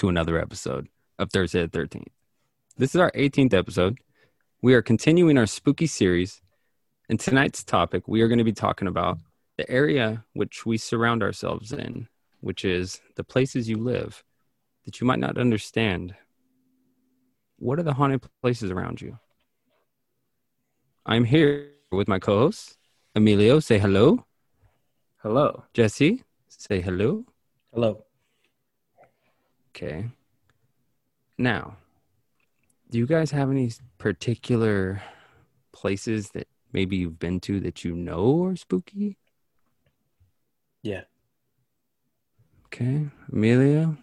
To another episode of Thursday the 13th. This is our 18th episode. We are continuing our spooky series. And tonight's topic, we are going to be talking about the area which we surround ourselves in, which is the places you live that you might not understand. What are the haunted places around you? I'm here with my co host, Emilio. Say hello. Hello. Jesse, say hello. Hello. Okay. Now, do you guys have any particular places that maybe you've been to that you know are spooky? Yeah. Okay. Amelia?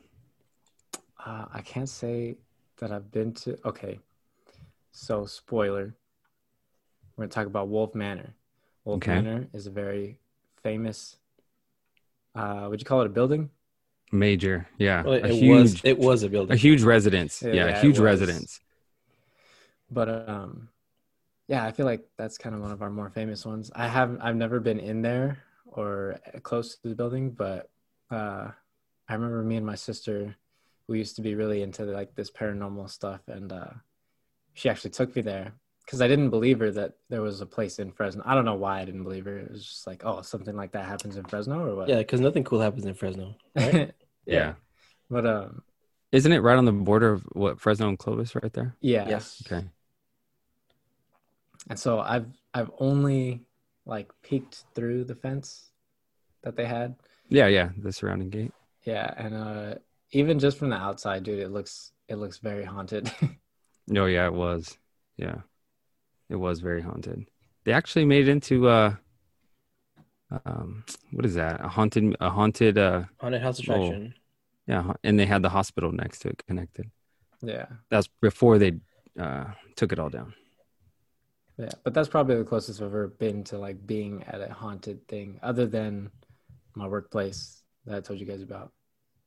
Uh, I can't say that I've been to. Okay. So, spoiler. We're going to talk about Wolfe Manor. Wolf Okay. Manor is a very famous, uh, would you call it a building? Major. Yeah. Well, it, a huge was it was a building. a huge residence. Yeah, Yeah, yeah, a huge residence. But um, yeah, I feel like that's kind of one of our more famous ones. I haven't, I've never been in there or close to the building, but uh, I remember me and my sister, we used to be really into like this paranormal stuff, and uh, she actually took me there because I didn't believe her that there was a place in Fresno. I don't know why I didn't believe her. It was just like, oh, something like that happens in Fresno or what? yeah, because nothing cool happens in Fresno. Right? Yeah. But um, Isn't it right on the border of what Fresno and Clovis right there? yeah. yes. Okay. And so I've I've only like peeked through the fence that they had. Yeah, yeah. The surrounding gate. Yeah, and uh even just from the outside, dude, it looks it looks very haunted. No, yeah, it was. Yeah. It was very haunted. They actually made it into uh um what is that? A haunted a haunted uh Haunted house attraction. yeah, and they had the hospital next to it connected. yeah. That's before they uh took it all down. Yeah. But that's probably the closest I've ever been to like being at a haunted thing, other than my workplace that I told you guys about.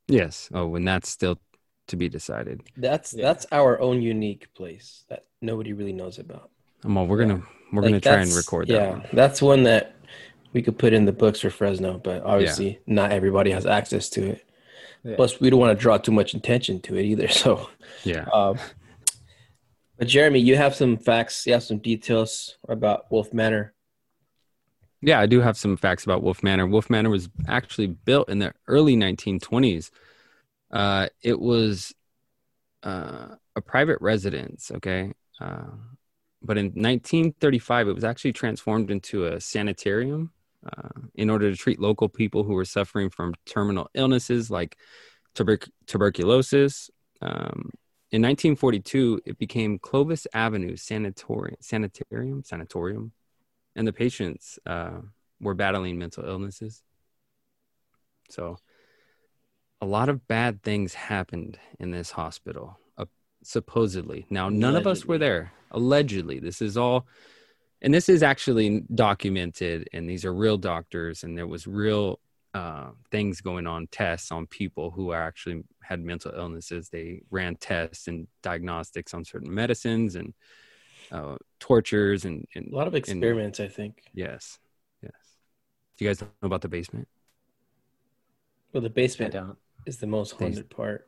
Yes. Oh, and that's still to be decided. That's Yeah. that's our own unique place that nobody really knows about. Well, we're Yeah. gonna we're Like, gonna try and that's- record yeah, that one. that's one that we could put in the books for Fresno, but obviously not everybody has access to it. Yeah. Plus, we don't want to draw too much attention to it either. So, Yeah. um, but Jeremy, you have some facts, you have some details about Wolfe Manor. Yeah, I do have some facts about Wolfe Manor. Wolfe Manor was actually built in the early 1920s. Uh, it was uh, a private residence, okay? Uh, but in 1935, it was actually transformed into a sanitarium uh, in order to treat local people who were suffering from terminal illnesses like tuber- tuberculosis. Um, in 1942, it became Clovis Avenue Sanatorium, Sanitarium, Sanatorium, and the patients uh, were battling mental illnesses. So, a lot of bad things happened in this hospital, uh, supposedly. Now, none of us were there. Allegedly, this is all, and this is actually documented, and these are real doctors, and there was real uh, things going on, tests on people who are actually had mental illnesses. They ran tests and diagnostics on certain medicines and uh, tortures and, and A lot of and- experiments, I think. Yes. Yes. Do you guys know about the basement? Well, the basement don't. is the most They- haunted part.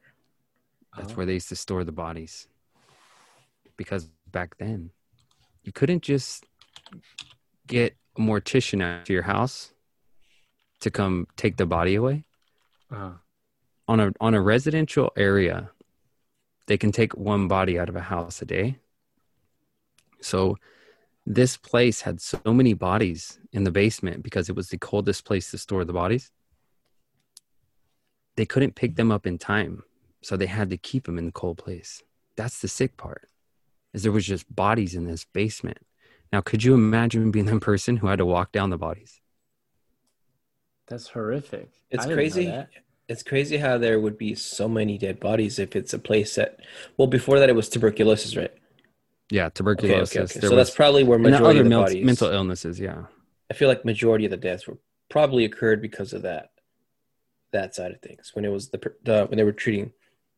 That's Oh. where they used to store the bodies. Because back then, you couldn't just get a mortician out to your house to come take the body away. Uh, On a on a residential area, they can take one body out of a house a day. So this place had so many bodies in the basement because it was the coldest place to store the bodies. They couldn't pick them up in time, so they had to keep them in the cold place. That's the sick part. Is there was just bodies in this basement. Now, could you imagine being the person who had to walk down the bodies? that's horrific. It's I didn't know crazy. It's crazy how there would be so many dead bodies if it's a place that. Well, before that, it was tuberculosis, right? Yeah, tuberculosis. okay, okay. there So that's probably where and the majority other of the mel- bodies. mental illnesses. Yeah, I feel like majority of the deaths were probably occurred because of that, that side of things when it was the, the when they were treating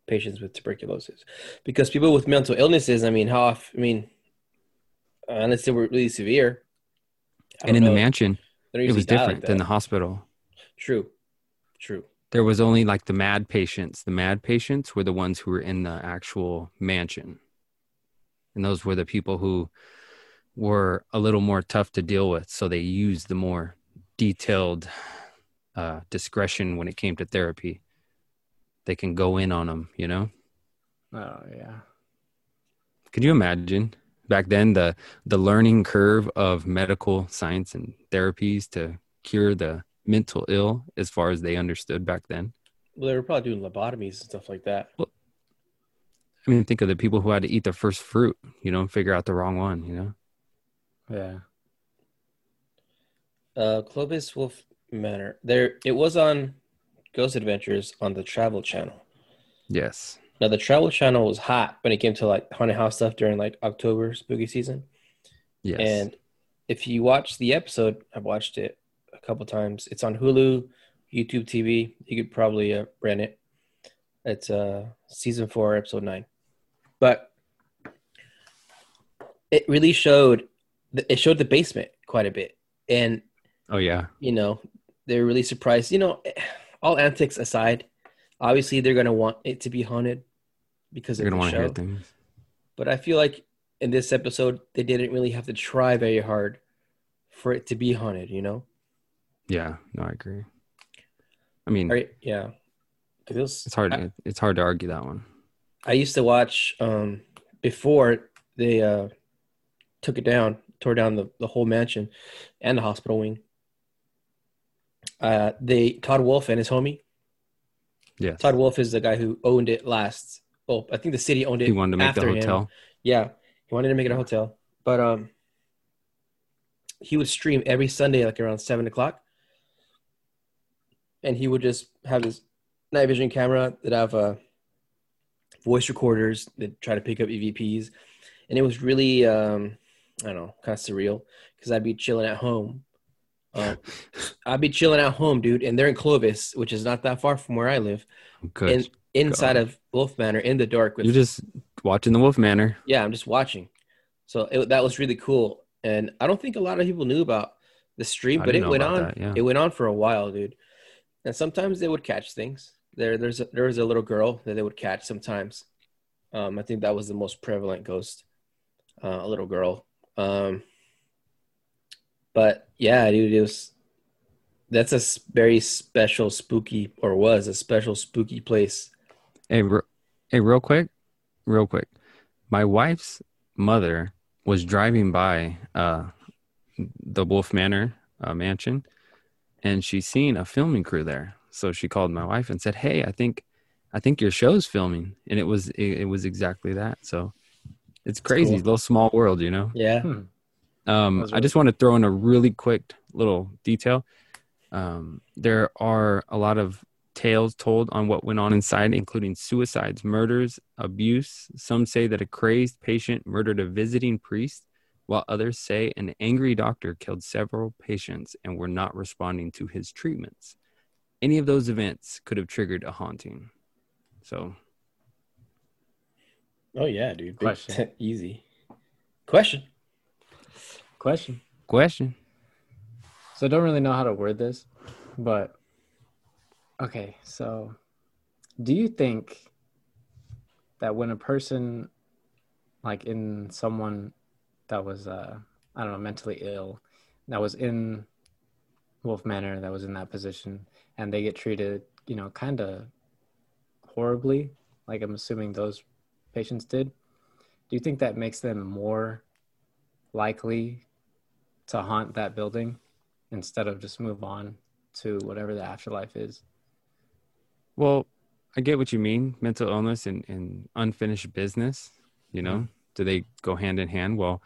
patients with tuberculosis, because people with mental illnesses, I mean, how I mean, unless they were really severe, and in the mansion, it was different like than the hospital. True, true. there was only like the mad patients. The mad patients were the ones who were in the actual mansion. And those were the people who were a little more tough to deal with. So they used the more detailed uh, discretion when it came to therapy. They can go in on them, you know? Oh yeah. Could you imagine back then the the learning curve of medical science and therapies to cure the mental ill as far as they understood back then? Well, they were probably doing lobotomies and stuff like that. Well, I mean, think of the people who had to eat the first fruit, you know, and figure out the wrong one, you know? Yeah. Uh, Clovis Wolfe Manor. There, it was on Ghost Adventures on the Travel Channel. Yes. Now the Travel Channel was hot when it came to like haunted house stuff during like October spooky season. Yes. And if you watch the episode, I've watched it a couple times. It's on Hulu, YouTube TV. You could probably uh, rent it. It's uh season four, episode nine. But it really showed. It showed the basement quite a bit, and oh yeah. you know they're really surprised. You know, all antics aside, obviously they're gonna want it to be haunted because You're of gonna the want to hear show. things. But I feel like in this episode, they didn't really have to try very hard for it to be haunted, you know? Yeah, no, I agree. I mean, Right? Yeah. 'Cause it was- it's hard. I, it's hard to argue that one. I used to watch um, before they uh, took it down, tore down the, the whole mansion and the hospital wing. Uh, they Todd Wolfe and his homie. Yeah, Todd Wolfe is the guy who owned it last. Oh, I think the city owned it. He wanted to make the after him. hotel. Yeah, he wanted to make it a hotel, but um, he would stream every Sunday like around seven o'clock, and he would just have his night vision camera that have uh, voice recorders that try to pick up EVPs, and it was really um, I don't know, kind of surreal because I'd be chilling at home. Um, I'd be chilling at home, dude, and they're in Clovis, which is not that far from where I live, Good. and inside God. of Wolfe Manor in the dark with You're just watching the Wolfe Manor. yeah, I'm just watching. So it, that was really cool, and I don't think a lot of people knew about the stream, I but it went on. that, yeah. It went on for a while, dude. And sometimes they would catch things. There, there's a, there was a little girl that they would catch sometimes. Um, I think that was the most prevalent ghost, uh, a little girl. Um, but yeah, dude, it was. That's a very special, spooky, or was a special, spooky place. Hey, re- hey, real quick, real quick. My wife's mother was driving by uh, the Wolfe Manor uh, mansion, and she seen a filming crew there. So she called my wife and said, "Hey, I think, I think your show's filming," and it was it, it was exactly that. So it's crazy, cool. little small world, you know. Yeah, Hmm. Um, I just want to throw in a really quick little detail. Um, there are a lot of tales told on what went on inside, including suicides, murders, abuse. Some say that a crazed patient murdered a visiting priest, while others say an angry doctor killed several patients and were not responding to his treatments. Any of those events could have triggered a haunting. So, Oh yeah, dude. Question. Easy. Question. Question. question. So I don't really know how to word this, but okay. So, do you think that when a person, like in someone that was, uh, I don't know, mentally ill, that was in Wolfe Manor, that was in that position, and they get treated, you know, kind of horribly, like I'm assuming those patients did, do you think that makes them more likely to haunt that building instead of just move on to whatever the afterlife is. Well, I get what you mean. Mental illness and, and unfinished business, you know, mm-hmm. do they go hand in hand? Well,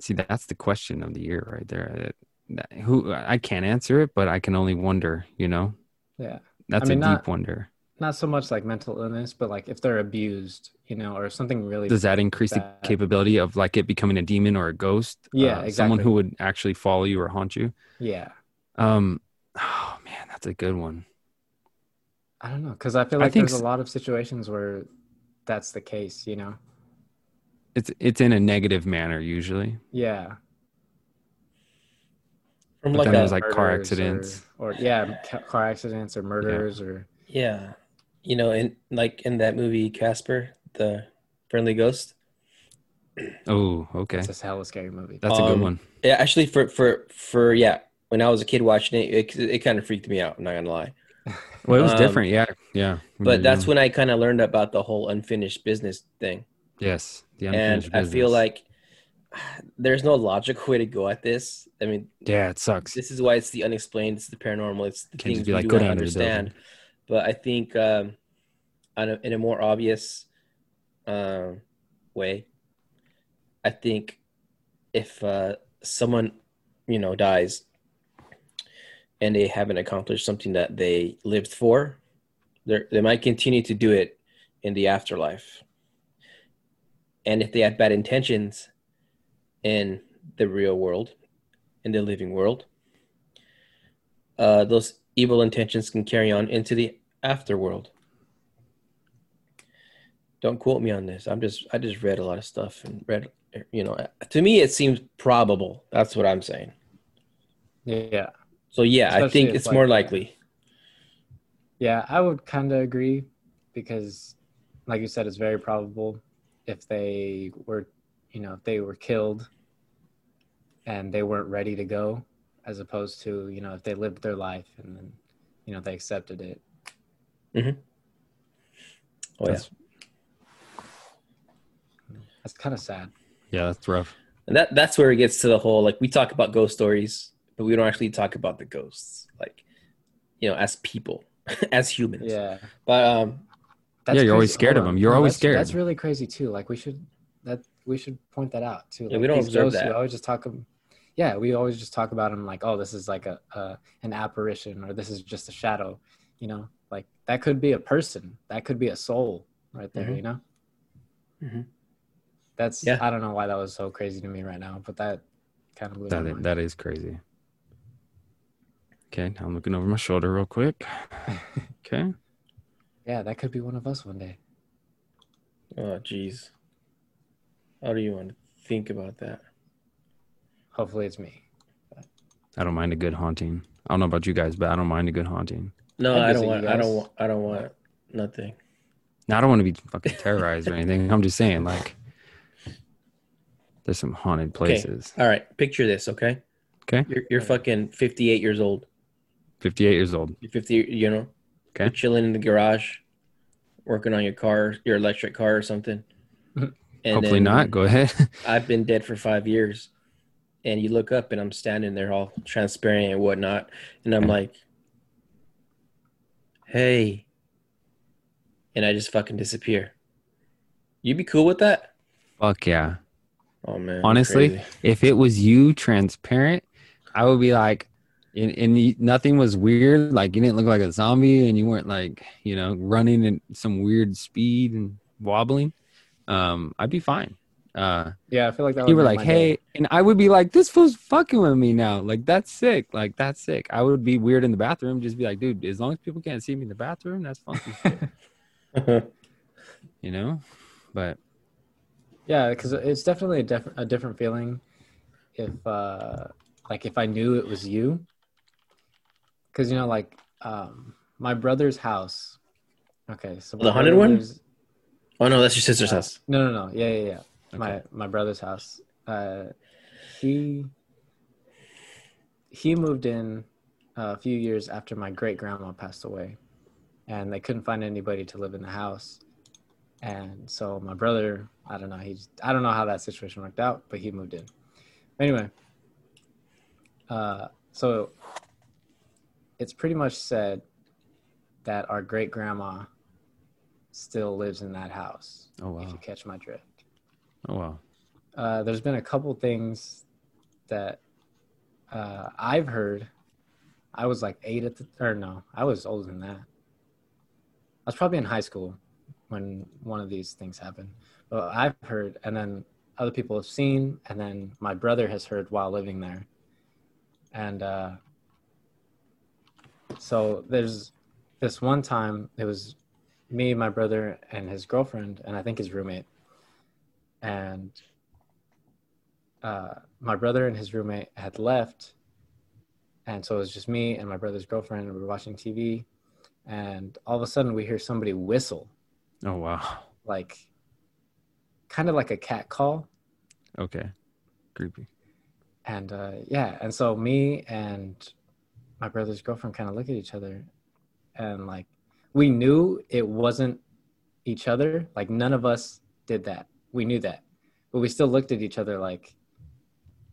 see, that's the question of the year right there. That- Who I can't answer it, but I can only wonder, you know, Yeah. that's mean, a deep wonder. Not so much like mental illness, but like if they're abused, you know, or something really Does that increase the capability of like it becoming a demon or a ghost? Yeah, Someone exactly. who would actually follow you or haunt you. Yeah. Um, oh man, that's a good one. I don't know. Cause I feel I like think there's a lot of situations where that's the case, you know? It's it's in a negative manner usually. Yeah. From But like then a there's like car accidents. or, or yeah, ca- car accidents or murders or yeah, you know, in like in that movie Casper, the friendly ghost. Oh, okay. it's a hella scary movie. That's a Um, good one. Yeah, actually, for for for yeah, when I was a kid watching it, it, it kind of freaked me out. I'm not gonna lie. Well, it was um, different. Yeah, yeah. But that's when I kind of learned about the whole unfinished business thing. yes, the and unfinished I feel like there's no logical way to go at this. I mean, yeah, it sucks. this is why it's the unexplained, it's the paranormal, it's the Can't things be we like, don't down to the understand. But I think um, a, in a more obvious um, way, I think if uh, someone you know dies and they haven't accomplished something that they lived for, they they might continue to do it in the afterlife. And if they had bad intentions in the real world, in the living world, uh, those evil intentions can carry on into the afterworld. Don't quote me on this. I'm just I just read a lot of stuff and read you know to me it seems probable. That's what I'm saying. yeah. So yeah, I think it's like- more likely. Yeah, I would kind of agree because, like you said, it's very probable if they were, you know, if they were killed and they weren't ready to go, as opposed to, you know, if they lived their life and then, you know, they accepted it. Mhm. Oh yeah. That's- That's kind of sad. yeah, that's rough. And that that's where it gets to the whole like we talk about ghost stories, but we don't actually talk about the ghosts, like you know, as people, as humans. Yeah. But um, Yeah, you're always scared Hold of on. 'em. You're always that's, scared. That's really crazy too. Like we should that we should point that out too. Yeah, Like, we don't observe ghosts, that. We always just talk. ab- Yeah, we always just talk about them like, oh, this is like a, a an apparition, or this is just a shadow. You know, like that could be a person. That could be a soul right there. Mhm. You know. Mhm. That's Yeah. I don't know why that was so crazy to me right now, but that kind of blew my mind. that is crazy. Okay, now I'm looking over my shoulder real quick. Okay. yeah, that could be one of us one day. oh jeez, how do you want to think about that? Hopefully, it's me. I don't mind a good haunting. I don't know about you guys, but I don't mind a good haunting. No, I'd I don't want. I don't want. I don't want nothing. Now I don't want to be fucking terrorized or anything. I'm just saying, like, there's some haunted places. All right, picture this, okay? Okay. You're you're fucking 58 years old. 58 years old. You're 50. You know. Okay. You're chilling in the garage, working on your car, your electric car or something. And Hopefully then not. Go ahead. I've been dead for five years, and you look up and I'm standing there all transparent and whatnot, and I'm like, "Hey," and I just fucking disappear. You'd be cool with that? Fuck yeah. Oh man, Honestly, crazy. If it was you transparent, I would be like, and, and you- nothing was weird. Like you didn't look like a zombie, and you weren't like you know running at some weird speed and wobbling. Um, I'd be fine. Uh, Yeah, I feel like that. you were like, my day. hey, and I would be like, this fool's fucking with me now. Like that's sick. Like that's sick. I would be weird in the bathroom. Just be like, dude, as long as people can't see me in the bathroom, that's funky you know. But Yeah, because it's definitely a, diff- a different feeling if, uh, like, if I knew it was you. Because you know, like, um, my brother's house. Okay, so The haunted brother one? lives- oh no, that's your sister's uh, house. No, no, no. Yeah, yeah, yeah. My Okay. my brother's house. Uh, he he moved in a few years after my great grandma passed away, and they couldn't find anybody to live in the house. And so my brother, I don't know, he's I don't know how that situation worked out, but he moved in. Anyway, uh, so it's pretty much said that our great grandma still lives in that house. oh wow! If you catch my drift. Oh wow, Uh, there's been a couple things that uh, I've heard. I was like eight at the, or no, I was older than that. I was probably in high school when one of these things happened. But I've heard, and then other people have seen, and then my brother has heard while living there. And uh, so there's this one time, it was me, my brother, and his girlfriend, and I think his roommate. And uh, my brother and his roommate had left and so it was just me and my brother's girlfriend, and we were watching TV, and all of a sudden we hear somebody whistle, Oh wow. like kind of like a cat call, Okay. Creepy. and uh, yeah, and so me and my brother's girlfriend kind of look at each other, and like we knew it wasn't each other. Like none of us did that. We knew that, but we still looked at each other like,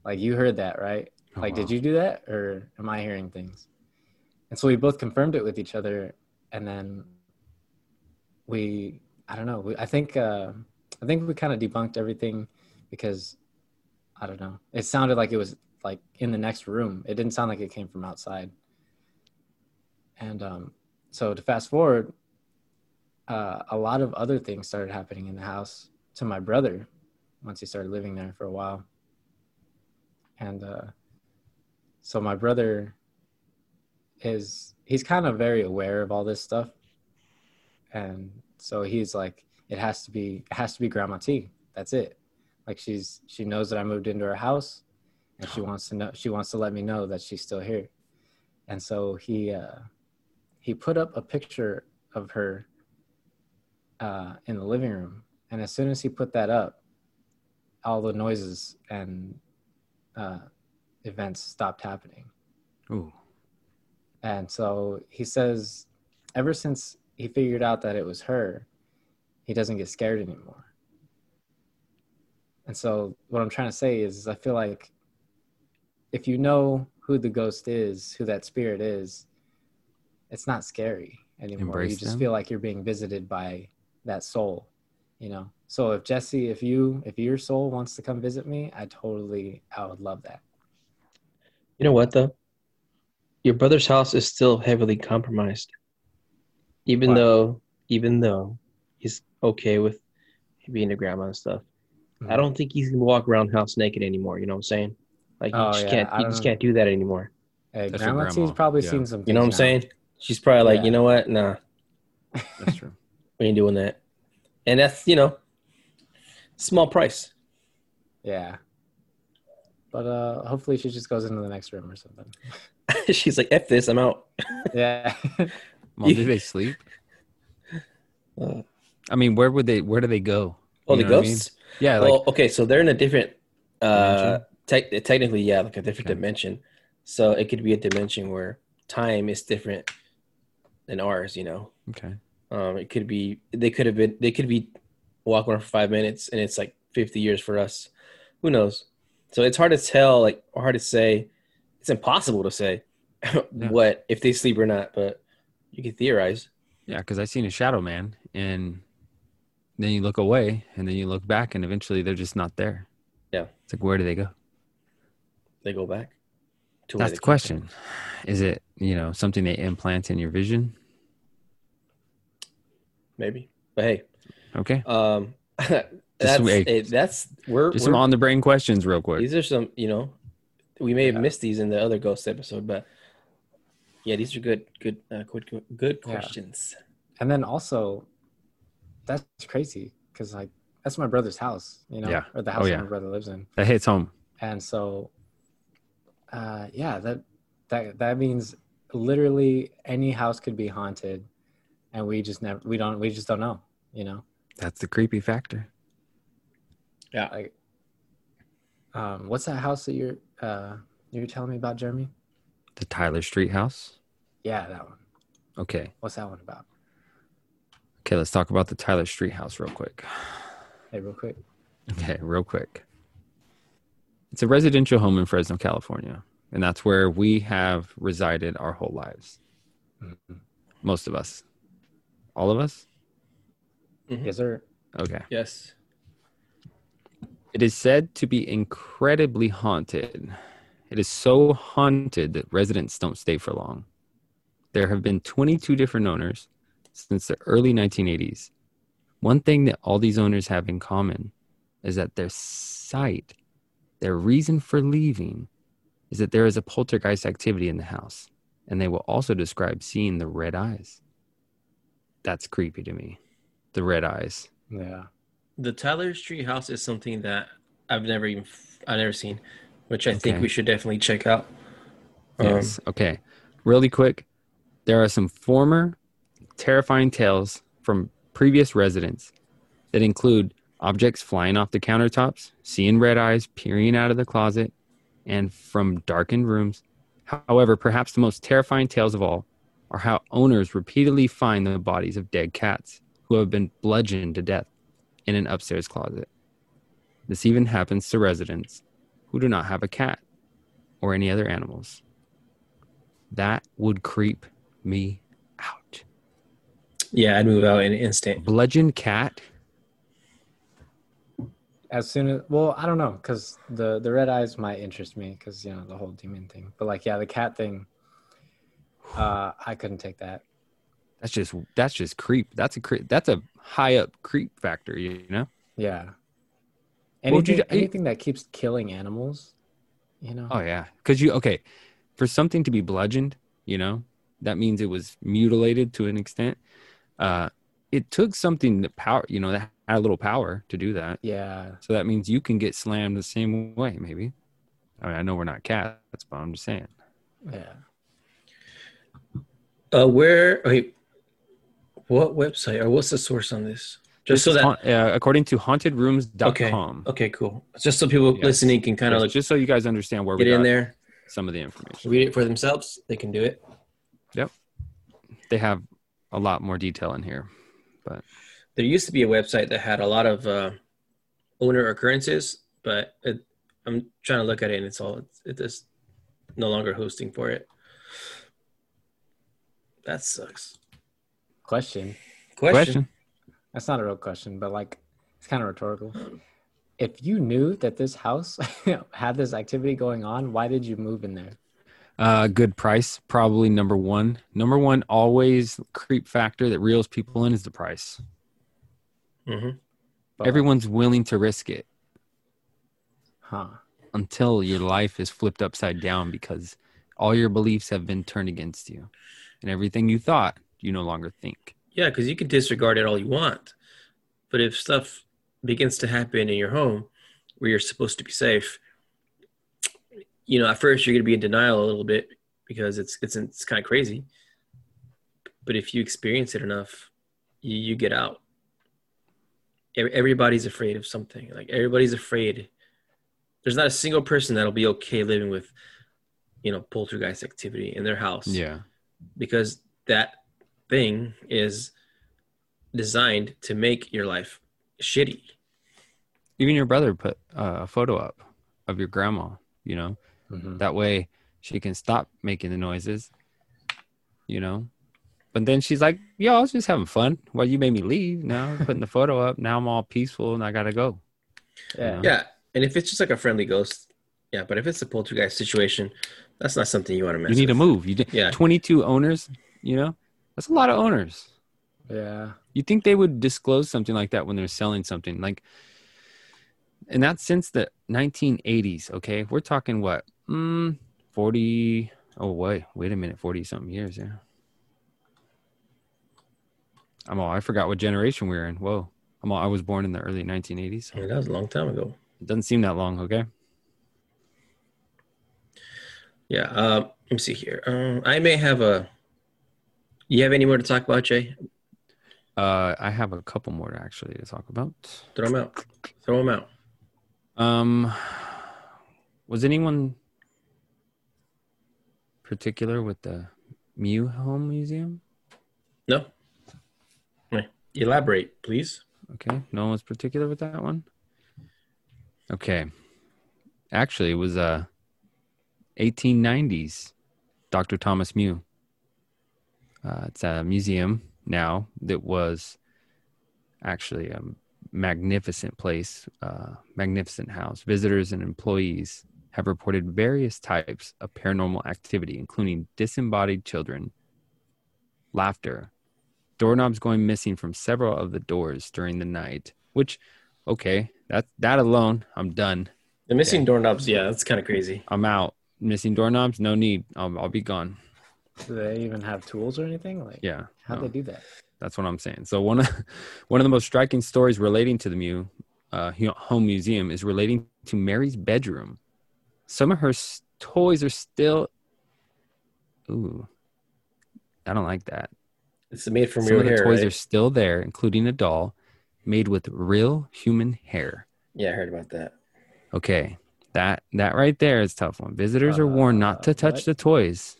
like you heard that, right? Oh, like, wow. did you do that, or am I hearing things? And so we both confirmed it with each other, and then we, I don't know. We, I think, uh, I think we kind of debunked everything because I don't know. It sounded like it was like in the next room. It didn't sound like it came from outside. And um, so to fast forward, uh, a lot of other things started happening in the house to my brother once he started living there for a while. And uh, so my brother is he's kind of very aware of all this stuff, and so he's like, it has to be it has to be Grandma T. That's it. Like she's she knows that I moved into her house, and she wants to know she wants to let me know that she's still here. And so he uh, he put up a picture of her uh, in the living room, and as soon as he put that up, all the noises and uh, events stopped happening. Ooh. And so he says, ever since he figured out that it was her, he doesn't get scared anymore. And so what I'm trying to say is, I feel like if you know who the ghost is, who that spirit is, it's not scary anymore. Embrace you just them. feel like you're being visited by that soul, you know. So if Jesse, if you, if your soul wants to come visit me, I totally, I would love that. You know what though? Your brother's house is still heavily compromised. Even Why? though even though he's okay with being a grandma and stuff. Mm-hmm. I don't think he's gonna walk around house naked anymore, you know what I'm saying? Like you Oh, just yeah, can't I you just don't- can't do that anymore. Hey, That's Grandma T's grandma, probably yeah. seen some. You know what I'm now. saying? She's probably like, Yeah. you know what? Nah, That's true. we ain't doing that. And that's, you know, small price. Yeah. But uh hopefully she just goes into the next room or something. She's like, F this, I'm out. Yeah. Mom, do they sleep? Uh, I mean, where would they? Where do they go? oh, You the know what I mean? ghosts? Yeah, like well, okay, so they're in a different uh Dimension? tech technically, yeah, like a different Okay. dimension. So it could be a dimension where time is different than ours, you know. okay. Um it could be they could have been they could be walking around for five minutes and it's like fifty years for us. Who knows? So it's hard to tell, like hard to say. It's impossible to say what if they sleep or not, but you can theorize. Yeah, because I've seen a shadow man, and then you look away, and then you look back, and eventually they're just not there. Yeah. It's like, where do they go? They go back. to That's the question. Is it you know something they implant in your vision? Maybe. But hey, Okay, Um, that's hey, that's we're, just we're some on the brain questions, real quick. these are some you know we may have Yeah. missed these in the other ghost episode, but yeah, these are good good uh, good good Yeah. questions. and then also that's crazy because like that's my brother's house, you know, Yeah. or the Oh, house that yeah. my brother lives in. That hits home. And so uh yeah, that that that means literally any house could be haunted and we just never we don't we just don't know, you know. That's the creepy factor. yeah Like um what's that house that you're uh you're telling me about, Jeremy? The Tyler Street house. Yeah, that one. Okay. What's that one about? Okay, let's talk about the Tyler Street house real quick. Hey, real quick. Okay, real quick. It's a residential home in Fresno, California, and that's where we have resided our whole lives. Mhm. Most of us. All of us? Mm-hmm. Yes, sir. Okay. Yes. It is said to be incredibly haunted. It is so haunted that residents don't stay for long. There have been 22 different owners since the early 1980s. One thing that all these owners have in common is that their site, their reason for leaving, is that there is a poltergeist activity in the house. And they will also describe seeing the red eyes. That's creepy to me. The red eyes. Yeah. The Tyler Street house is something that I've never even I've never seen, which I think we should definitely check out. Um, Yes. Okay. Really quick, there are some former terrifying tales from previous residents that include objects flying off the countertops, seeing red eyes peering out of the closet, and from darkened rooms. However, perhaps the most terrifying tales of all are how owners repeatedly find the bodies of dead cats who have been bludgeoned to death in an upstairs closet. This even happens to residents who do not have a cat or any other animals. That would creep me out. yeah, I'd move out in an instant. Bludgeon cat? As soon as well, I don't know, because the the red eyes might interest me, because you know the whole demon thing. But like, yeah, the cat thing, uh, I couldn't take that. That's just that's just creep. That's a creep. That's a high up creep factor. You know. Yeah. Would you Anything, anything that keeps killing animals, you know. Oh yeah, because you okay for something to be bludgeoned. You know that means it was mutilated to an extent. Uh, it took something that power. You know that had a little power to do that. Yeah. So that means you can get slammed the same way. Maybe. I mean, I know we're not cats, but I'm just saying. Yeah. Uh, where? Wait, what website or what's the source on this? Just so This is that. uh, according to hauntedrooms.com. Okay. Okay. Cool. Just so people Yes. listening can kind of Yes, like just so you guys understand where get we in got there, some of the information. read it for themselves. They can do it. Yep. They have a lot more detail in here. But there used to be a website that had a lot of uh, owner occurrences, but it, I'm trying to look at it and it's all it is just no longer hosting for it. That sucks. Question. Question. Question. That's not a real question, but like, it's kind of rhetorical. If you knew that this house had this activity going on, why did you move in there? Uh, good price, probably number one. Number one, always creep factor that reels people in is the price. Mm-hmm. But, Everyone's willing to risk it huh? until your life is flipped upside down because all your beliefs have been turned against you, and everything you thought you no longer think. Yeah, because you can disregard it all you want, but if stuff begins to happen in your home where you're supposed to be safe, you know, at first you're going to be in denial a little bit because it's it's it's kind of crazy. But if you experience it enough, you, you get out. Everybody's afraid of something. Like everybody's afraid. There's not a single person that'll be okay living with, you know, poltergeist activity in their house Yeah, because that thing is designed to make your life shitty. even your brother put uh, a photo up of your grandma. You know, Mhm. That way she can stop making the noises, you know. But then she's like, yo, I was just having fun. Well, you made me leave. Now I'm putting the photo up. Now I'm all peaceful and I gotta go. Yeah. Yeah, and if it's just like a friendly ghost, yeah. But if it's a poltergeist situation, that's not something you want to mess. You need to move. You did Yeah. 22 owners, you know? That's a lot of owners. Yeah. You think they would disclose something like that when they're selling something? Like and that's since the 1980s, okay? We're talking what? Mm, 40 Oh, wait. Wait a minute. 40 something years, yeah. I'm all I forgot what generation we were in. Whoa. I'm all I was born in the early 1980s. I mean, that was a long time ago. It doesn't seem that long, okay? Yeah. Um, let me see here. Um, I may have a. You have any more to talk about, Jay? Uh I have a couple more to actually to talk about. Throw them out. Throw them out. Um, was anyone particular with the Meux Home Museum? No. Elaborate, please. Okay, no one was particular with that one. Okay, actually, it was uh 1890s. Dr. Thomas Meux. Uh, it's a museum now that was actually a magnificent place, uh, magnificent house. Visitors and employees have reported various types of paranormal activity, including disembodied children, laughter, doorknobs going missing from several of the doors during the night. Which, okay, that that alone, I'm done. The missing doorknobs. Yeah, that's kind of crazy. I'm out. Missing doorknobs, no need. I'll, I'll be gone. Do they even have tools or anything? Like, Yeah. how'd no. they do that? That's what I'm saying. So one of one of the most striking stories relating to the Meux uh, home museum is relating to Mary's bedroom. Some of her s- toys are still ooh, I don't like that. It's made from Some real of the hair. toys right? are still there, including a doll made with real human hair. Yeah, I heard about that. Okay, that that right there is a tough one. Visitors are warned not to Uh, touch what? the toys,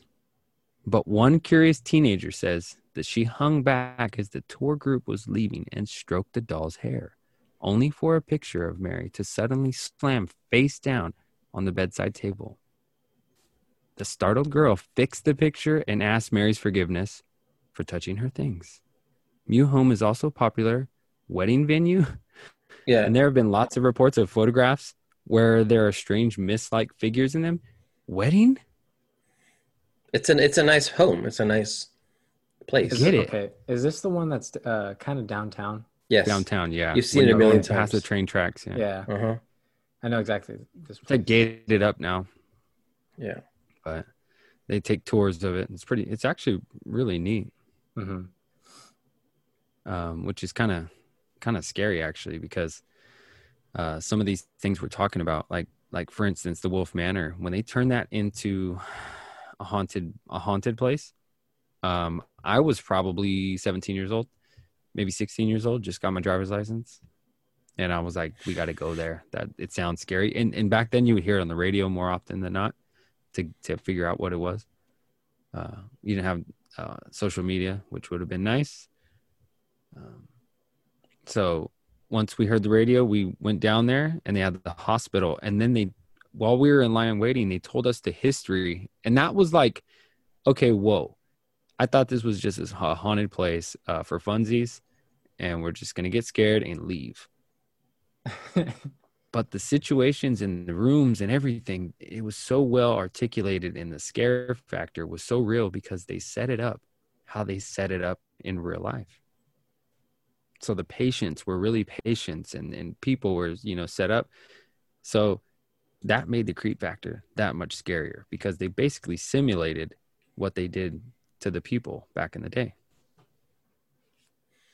but one curious teenager says that she hung back as the tour group was leaving and stroked the doll's hair, only for a picture of Mary to suddenly slam face down on the bedside table. The startled girl fixed the picture and asked Mary's forgiveness for touching her things. Meux Home is also a popular wedding venue Yeah, and there have been lots of reports of photographs where there are strange mist-like figures in them. Wedding? it's an it's a nice home. It's a nice place. Is Get it- it. Okay, is this the one that's uh, kind of downtown? Yes. Downtown, yeah. You've seen When it a million going Past the train tracks, yeah. Yeah, Uh huh. I know exactly this. It's like gated up now, Yeah. but they take tours of it. It's pretty. It's actually really neat, hmm um, which is kind of kind of scary actually because uh, some of these things we're talking about, like like for instance, the Wolfe Manor, when they turn that into a haunted a haunted place, um, I was probably 17 years old, maybe 16 years old, just got my driver's license. And I was like, we got to go there. That it sounds scary. And and back then you would hear it on the radio more often than not to to figure out what it was. Uh, you didn't have uh, social media, which would have been nice. Um, so once we heard the radio, we went down there and they had the hospital. And then they, while we were in line waiting, they told us the history. And that was like, okay, whoa. I thought this was just a haunted place uh, for funsies and we're just going to get scared and leave. But the situations in the rooms and everything, it was so well articulated and the scare factor was so real because they set it up how they set it up in real life. So the patients were really patients and, and people were, you know, set up. So that made the creep factor that much scarier because they basically simulated what they did to the people back in the day.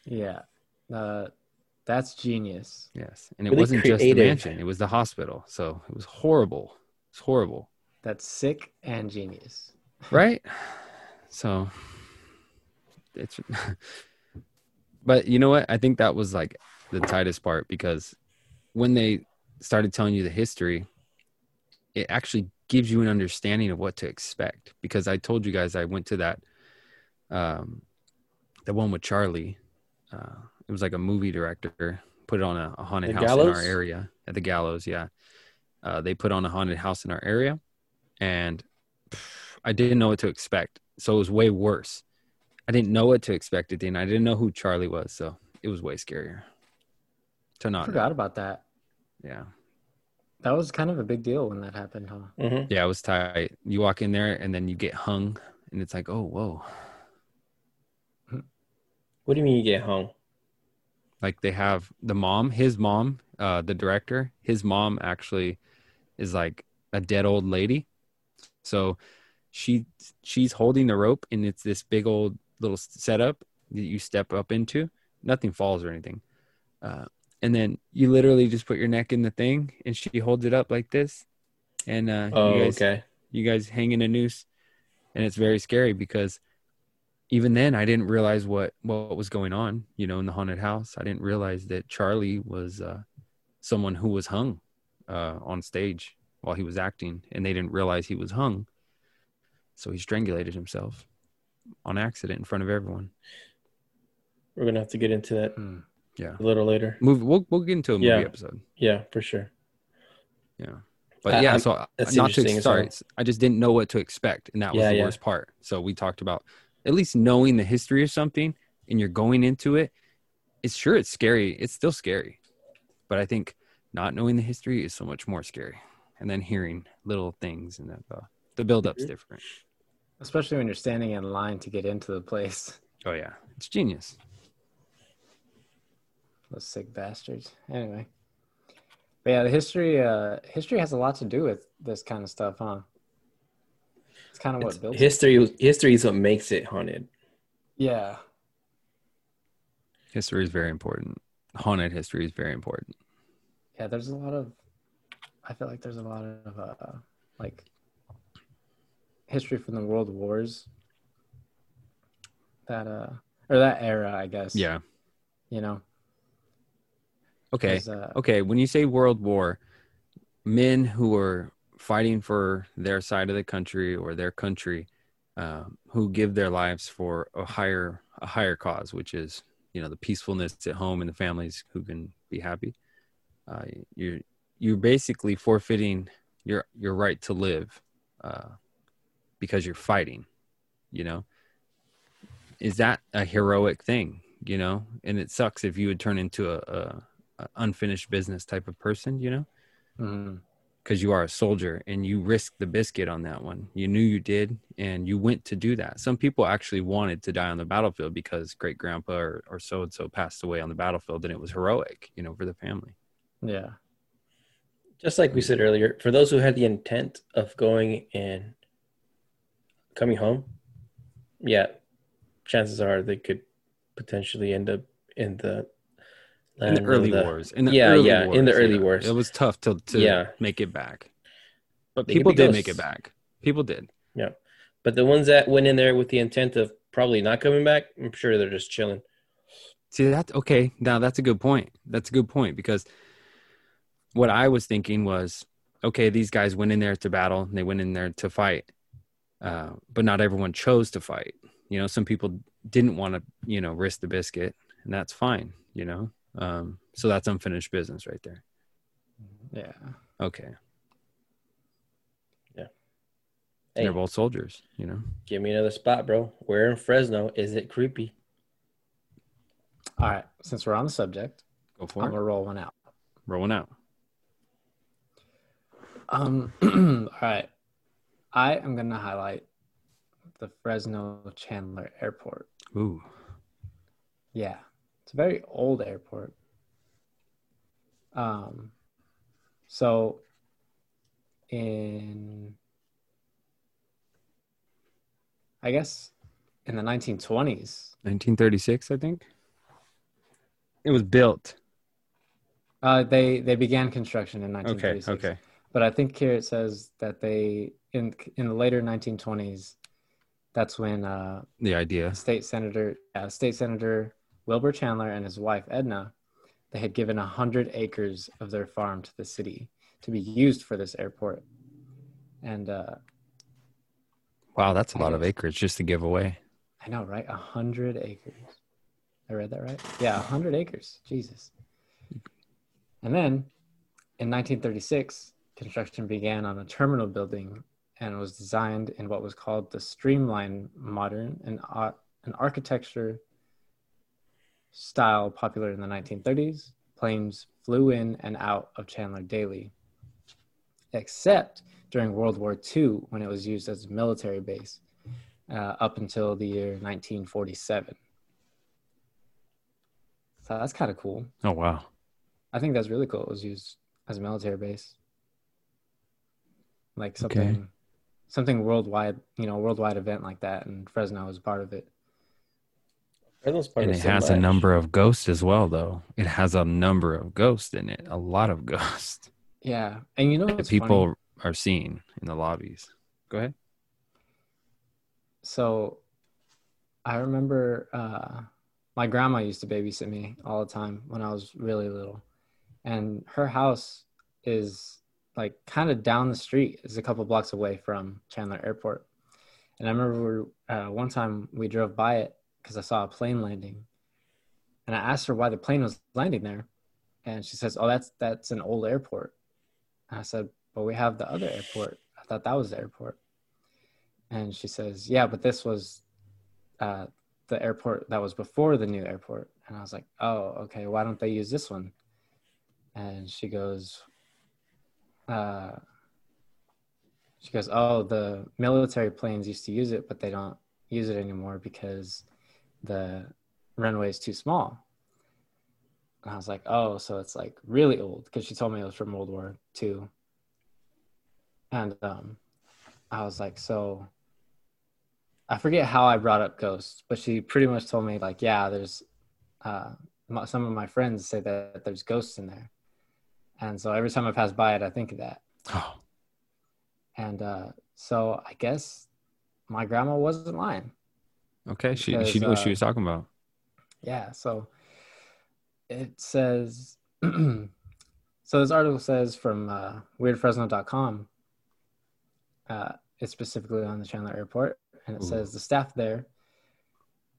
yeah, uh, that's genius. Yes. And it Really wasn't just the mansion, it was the hospital. So it was horrible. It's horrible. That's sick and genius. right so it's but you know what? I think that was like the tightest part because when they started telling you the history it actually gives you an understanding of what to expect. Because i told you guys i went to that um the one with charlie uh it was like a movie director put it on a, a haunted The house in our area. At the gallows yeah. Uh, they put on a haunted house in our area and I didn't know what to expect. So it was way worse. I didn't know what to expect at the end. I didn't know who Charlie was, so it was way scarier. To I not know. forgot about that. Yeah. That was kind of a big deal when that happened, huh? hmm Yeah, it was tight. You walk in there and then you get hung and it's like, oh whoa. What do you mean you get hung? Like they have the mom, his mom, uh, the director, his mom actually is like a dead old lady. So she she's holding the rope and it's this big old little setup that you step up into. Nothing falls or anything. Uh, and then you literally just put your neck in the thing and she holds it up like this. And uh, Oh, you guys okay. you guys hang in a noose and it's very scary because even then i didn't realize what what was going on you know in the haunted house i didn't realize that charlie was uh someone who was hung uh on stage while he was acting and they didn't realize he was hung so he strangulated himself on accident in front of everyone We're gonna have to get into that Hmm. yeah a little later. movie we'll, we'll get into a movie Yeah. episode Yeah, for sure. yeah but I- yeah I'm- so uh, that's not to sorry well. i just didn't know what to expect and that was Yeah, the yeah. worst part so we talked about at least knowing the history of something and you're going into it it's sure it's scary it's still scary but i think not knowing the history is so much more scary and then hearing little things and the, uh, the build-up's Mhm. different Especially when you're standing in line to get into the place. oh yeah it's genius Those sick bastards. Anyway. But yeah, the history uh history has a lot to do with this kind of stuff, huh? It's kind of what It's- builds it. history history is what makes it haunted. Yeah. history is very important haunted history is very important Yeah, there's a lot of I feel like there's a lot of uh like history from the world wars that uh or that era i guess Yeah. you know Okay. uh, Okay. When you say World War, men who are fighting for their side of the country or their country, um, who give their lives for a higher a higher cause, which is you know the peacefulness at home and the families who can be happy. Uh, you're you're basically forfeiting your your right to live uh, because you're fighting. You know, is that a heroic thing? You know, and it sucks if you would turn into a, a, a unfinished business type of person. You know mhm. because you are a soldier and you risked the biscuit on that one. You knew you did, and you went to do that. Some people actually wanted to die on the battlefield because great grandpa or, or so and so passed away on the battlefield, and it was heroic, you know, for the family. yeah Just like we said earlier, for those who had the intent of going and coming home, yeah, chances are they could potentially end up in the In the early the- wars, in the Yeah, early yeah, in the wars, early yeah. wars. it was tough to to Yeah. make it back, but They people did make it back. People did. Yeah. But the ones that went in there with the intent of probably not coming back, I'm sure they're just chilling. See that? Okay, now that's a good point. That's a good point because what I was thinking was, okay, these guys went in there to battle and they went in there to fight, uh, but not everyone chose to fight. You know, some people didn't want to, you know, risk the biscuit, and that's fine. You know, um, so that's unfinished business right there. yeah Okay, Hey, they're both soldiers. You know, give me another spot, bro. Where in Fresno is it creepy? all right since we're on the subject go i'm for it. gonna roll one out Rolling out. Um, all right. I am going to highlight the Fresno Chandler Airport. Ooh, Yeah. It's a very old airport. Um, so in, I guess in the 1920s, 1936, I think. It was built. uh, they, they began construction in 1936. Okay, 1936. okay. But I think here it says that they, in, in the later 1920s, that's when, uh, The idea. state senator, uh, state senator Wilbur Chandler and his wife Edna, they had given a hundred acres of their farm to the city to be used for this airport, and uh, Wow, that's a lot of acreage just to give away. I know, right? A hundred acres. I read that right? Yeah, a hundred acres. Jesus. And then, in 1936, construction began on a terminal building and was designed in what was called the Streamline Modern, an, ar- an architecture style popular in the 1930s. Planes flew in and out of Chandler daily, except during World War II when it was used as a military base uh, up until the year 1947. So that's kind of cool. Oh wow. I think that's really cool. It was used as a military base, like something, something worldwide. You know, worldwide event like that, and Fresno was part of it. Fresno's part And of it so has a number of ghosts as well, though. It has a number of ghosts in it, a lot of ghosts Yeah, and you know that what's people funny? are seen in the lobbies. Go ahead. So, I remember uh, my grandma used to babysit me all the time when I was really little, and her house is like kind of down the street. It's a couple blocks away from Chandler Airport, and I remember uh, one time we drove by it because I saw a plane landing, and I asked her why the plane was landing there, and she says, "Oh, that's that's an old airport." And I said, "But we have the other airport. I thought that was the airport." And she says, "Yeah, but this was uh, the airport that was before the new airport." And I was like, "Oh, okay. Why don't they use this one?" And she goes, uh, "She goes, oh, the military planes used to use it, but they don't use it anymore because the runway is too small." And I was like, "Oh, so it's like really old?" Because she told me it was from World War II. And um, I was like, "So." I forget how I brought up ghosts, but she pretty much told me like, yeah, there's uh, some of my friends say that there's ghosts in there, and so every time I pass by it, I think of that. Oh, And uh, so I guess my grandma wasn't lying. Okay, she Because, she knew what she uh, was talking about. Yeah, so it says so this article says from uh, weirdfresno.com uh, it's specifically on the Chandler airport and it Ooh. says the staff there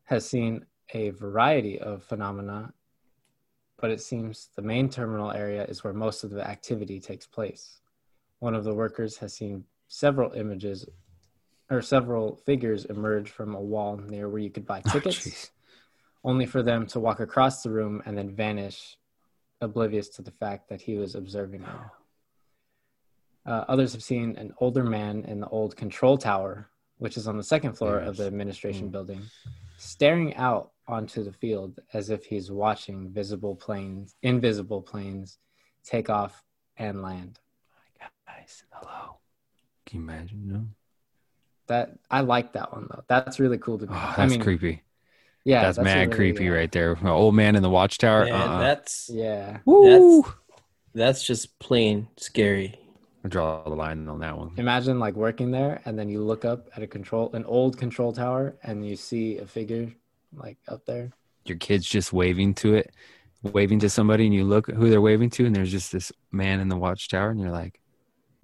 has seen a variety of phenomena but it seems the main terminal area is where most of the activity takes place one of the workers has seen several images or several figures emerge from a wall near where you could buy Oh, tickets jeez. only for them to walk across the room and then vanish, oblivious to the fact that he was observing them. Uh, others have seen an older man in the old control tower, which is on the second floor of the administration Mm. building, staring out onto the field as if he's watching visible planes, invisible planes, take off and land. Guys, hello. Can you imagine? No. That I like that one though. That's really cool to me. Oh, I that's mean, creepy. Yeah, that's, a mad really, creepy uh, right there. An old man in the watchtower. Man, uh-uh. that's Yeah, Woo! that's just plain scary. I draw the line on that one. imagine like working there and then you look up at a control an old control tower and you see a figure like up there Your kid's just waving to it, waving to somebody, and you look who they're waving to, and there's just this man in the watchtower, and you're like,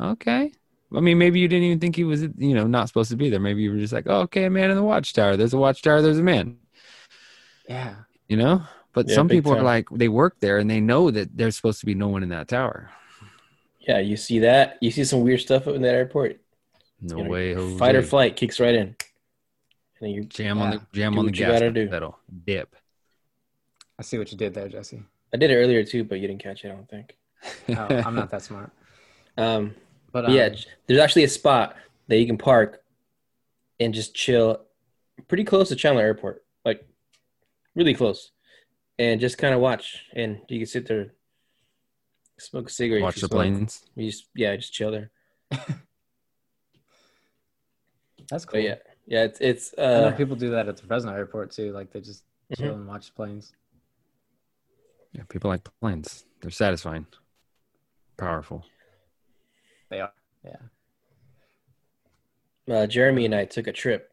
okay. I mean, maybe you didn't even think he was, you know, not supposed to be there. Maybe you were just like, oh, okay, a man in the watchtower. There's a watchtower. There's a man. yeah You know. But Yeah, some big people are like, they work there, and they know that there's supposed to be no one in that tower. Yeah, you see that? You see some weird stuff in that airport. No You know, way. Jose. Fight or flight kicks right in. And then you Jam on the jam Do on the what you gas gotta do. pedal. Dip. i see what you did there jesse I did it earlier too, but you didn't catch it, I don't think. oh, i'm not that smart Um but But um, yeah, there's actually a spot that you can park and just chill pretty close to Chandler Airport, like really close, and just kind of watch. And you can sit there, smoke a cigarette. if Watch the smoke. planes. You just yeah, just chill there. that's cool But yeah, yeah, it's it's i know uh people do that at the fresno airport too like they just Mhm. chill and watch planes Yeah, people like planes. They're satisfying. Powerful. they are yeah uh, Jeremy and I took a trip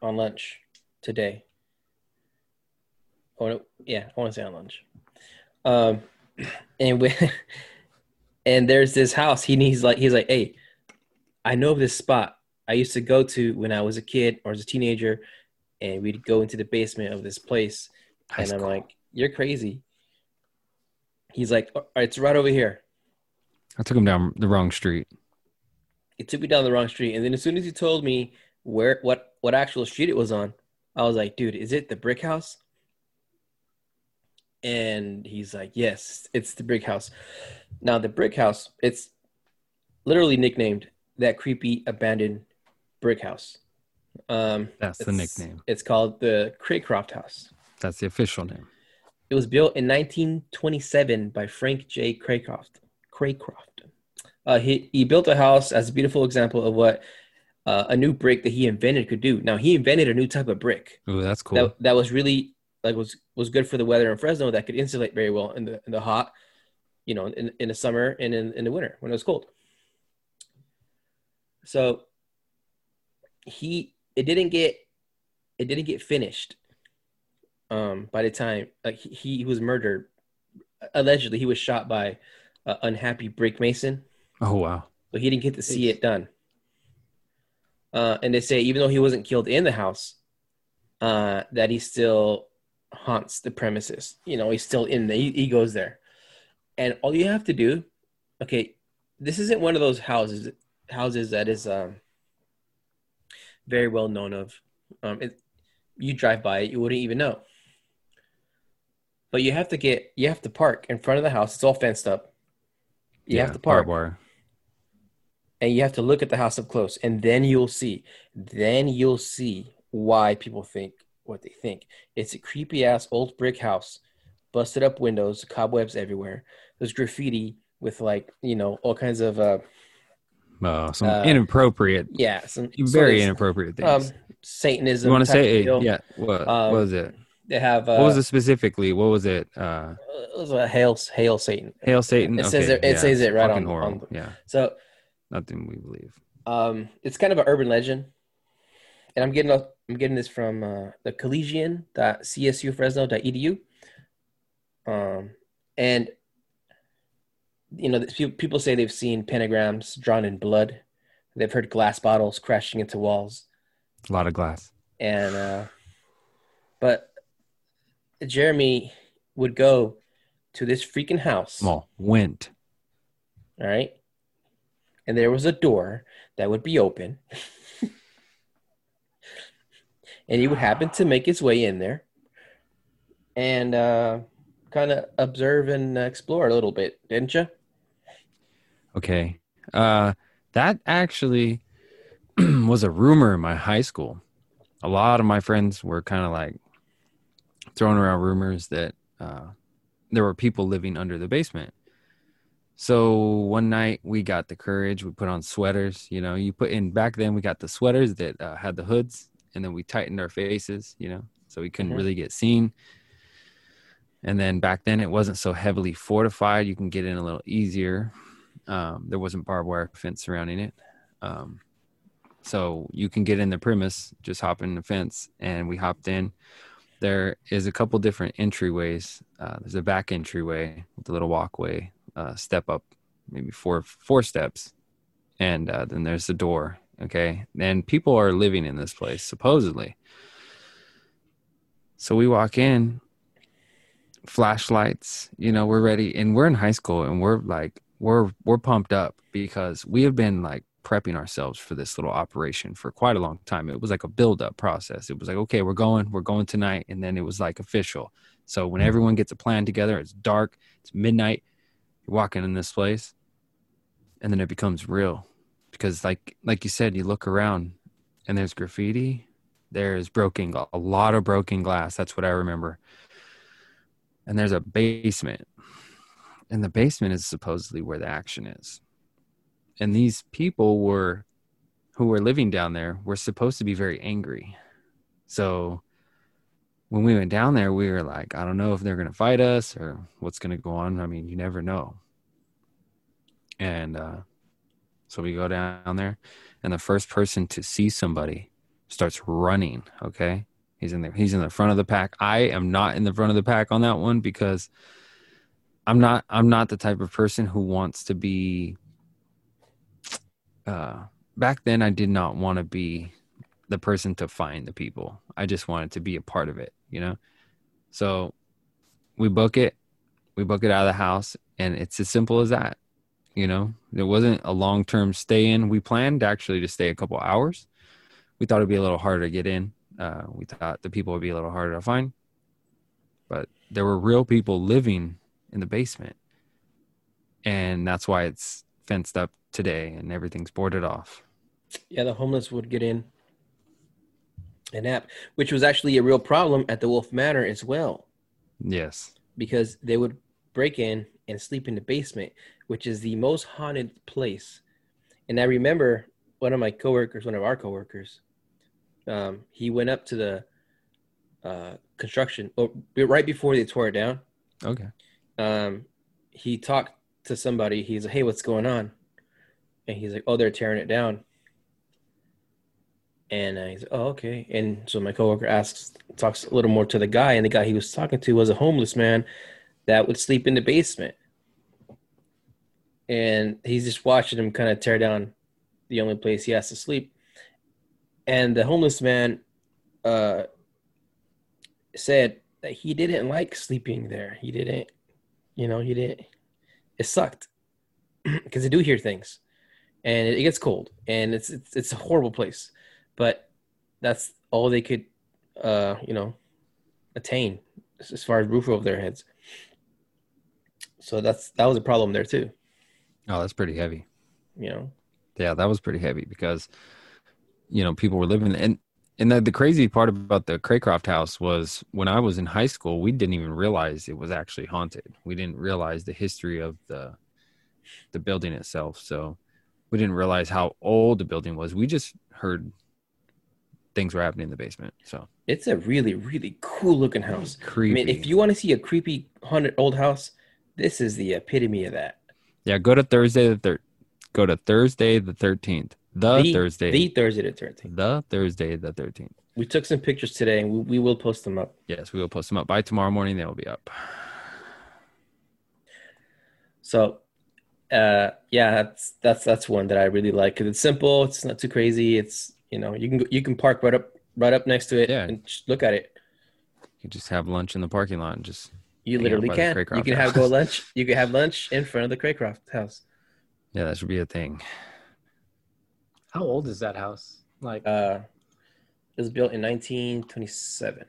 on lunch today. Oh no, yeah, I want to say on lunch. Um, and we, and there's this house. He needs like he's like, hey, I know this spot I used to go to when I was a kid or as a teenager, and we'd go into the basement of this place. High and I'm like, you're crazy. He's like, "All right, it's right over here. I took him down the wrong street. He took me down the wrong street, and then as soon as he told me where what what actual street it was on, I was like, dude, is it the brick house? And he's like, yes, it's the brick house. Now the brick house, it's literally nicknamed that creepy abandoned brick house. Um, That's the nickname. It's called the Craycroft House. That's the official name. It was built in 1927 by Frank J. Craycroft. Craycroft. Uh, he he built a house as a beautiful example of what uh, a new brick that he invented could do. Now he invented a new type of brick Oh, that's cool. that that was really like was was good for the weather in Fresno that could insulate very well in the in the hot, you know, in in the summer and in in the winter when it was cold. So he it didn't get it didn't get finished um by the time like he, he was murdered allegedly he was shot by an unhappy brick mason oh wow. so he didn't get to see it done. Uh, and they say even though he wasn't killed in the house, uh, that he still haunts the premises. You know, he's still in there. He, he goes there, and all you have to do, okay, this isn't one of those houses houses that is um, very well known of. Um, it, you drive by it, you wouldn't even know. But you have to get you have to park in front of the house. It's all fenced up. You have to park barbed and you have to look at the house up close and then you'll see then you'll see why people think what they think it's a creepy ass old brick house busted up windows cobwebs everywhere there's graffiti with like you know all kinds of uh Uh, some Uh, inappropriate, yeah some very so inappropriate um things. satanism you want to say? deal. Yeah. What, Um, what was it? they have uh what was it specifically? What was it? Uh, it was a hail hail satan Hail Satan. It says it- it says it right on- on yeah, so nothing we believe. um it's kind of an urban legend and I'm getting a, I'm getting this from uh, the collegian.csufresno.edu. Um, and you know, people say they've seen pentagrams drawn in blood. They've heard glass bottles crashing into walls. A lot of glass. And uh, but Jeremy would go to this freaking house. Well, went. All right. And there was a door that would be open. and he would happen to make his way in there and uh, kind of observe and explore a little bit, didn't you? Okay. Uh, that actually was a rumor in my high school. A lot of my friends were kind of like throwing around rumors that uh, there were people living under the basement. So one night we got the courage. We put on sweaters. You know, you put in back then we got the sweaters that uh, had the hoods, and then we tightened our faces. You know, so we couldn't mm-hmm. really get seen. And then back then it wasn't so heavily fortified. You can get in a little easier. Um, there wasn't barbed wire fence surrounding it. Um, so you can get in the premise, just hop in the fence, and we hopped in. There is a couple different entryways. Uh, there's a back entryway with a little walkway, uh, step up, maybe four four steps, and uh, then there's the door. Okay, and people are living in this place supposedly. So we walk in, flashlights. You know, we're ready, and we're in high school, and we're like we're we're pumped up because we have been like prepping ourselves for this little operation for quite a long time. It was like a build up process. It was like, okay, we're going, we're going tonight. And then it was like official. So when mm-hmm. everyone gets a plan together, it's dark, it's midnight, you're walking in this place, and then it becomes real. Because like like you said, you look around and there's graffiti, there's broken a lot of broken glass. That's what I remember. And there's a basement and the basement is supposedly where the action is. And these people were who were living down there were supposed to be very angry. So when we went down there we were like i don't know if they're going to fight us or what's going to go on. I mean you never know. And uh, so we go down there and the first person to see somebody starts running okay? He's in there he's in the front of the pack. I am not in the front of the pack on that one because I'm not I'm not the type of person who wants to be uh back then I did not want to be the person to find the people. I just wanted to be a part of it, you know? So we book it, we book it out of the house, and it's as simple as that. You know, it wasn't a long term stay in. We planned actually to stay a couple hours. We thought it'd be a little harder to get in. Uh, we thought the people would be a little harder to find, but there were real people living in the basement. And that's why it's fenced up today and everything's boarded off. Yeah, the homeless would get in and nap, which was actually a real problem at the Wolfe Manor as well. Yes. Because they would break in and sleep in the basement, which is the most haunted place. And I remember one of my coworkers, one of our coworkers, um, he went up to the uh, construction oh, right before they tore it down. Okay um, he talked to somebody. He's like, "Hey, what's going on?" And he's like, "Oh, they're tearing it down." And uh, he's like, "Oh, okay." And so my coworker asks, talks a little more to the guy, and the guy he was talking to was a homeless man that would sleep in the basement. And he's just watching him kind of tear down the only place he has to sleep. And the homeless man uh, said that he didn't like sleeping there. He didn't you know, he didn't. It sucked because they do hear things, and it, it gets cold, and it's, it's it's a horrible place. But that's all they could, uh, you know, attain as far as roof over their heads. So that's that was a problem there too. Oh, that's pretty heavy. You know. Yeah, that was pretty heavy because, you know, people were living and and the, the crazy part about the Craycroft house was when I was in high school, we didn't even realize it was actually haunted. We didn't realize the history of the the building itself. So we didn't realize how old the building was. We just heard things were happening in the basement. So it's a really, really cool looking house. Creepy. I mean, if you want to see a creepy haunted old house, this is the epitome of that. Yeah, go to Thursday the third. Go to Thursday the thirteenth The, the Thursday. the Thursday the thirteenth. the Thursday the 13th. We took some pictures today, and we, we will post them up. Yes, we will post them up by tomorrow morning. They will be up. So, uh, yeah, that's that's that's one that I really like because it's simple. It's not too crazy. It's you know you can you can park right up right up next to it Yeah. and just look at it. You just have lunch in the parking lot and just You literally can. You can have go lunch. You can have lunch in front of the Craycroft house. yeah, that should be a thing. How old is that house? Like, Uh, it was built in 1927.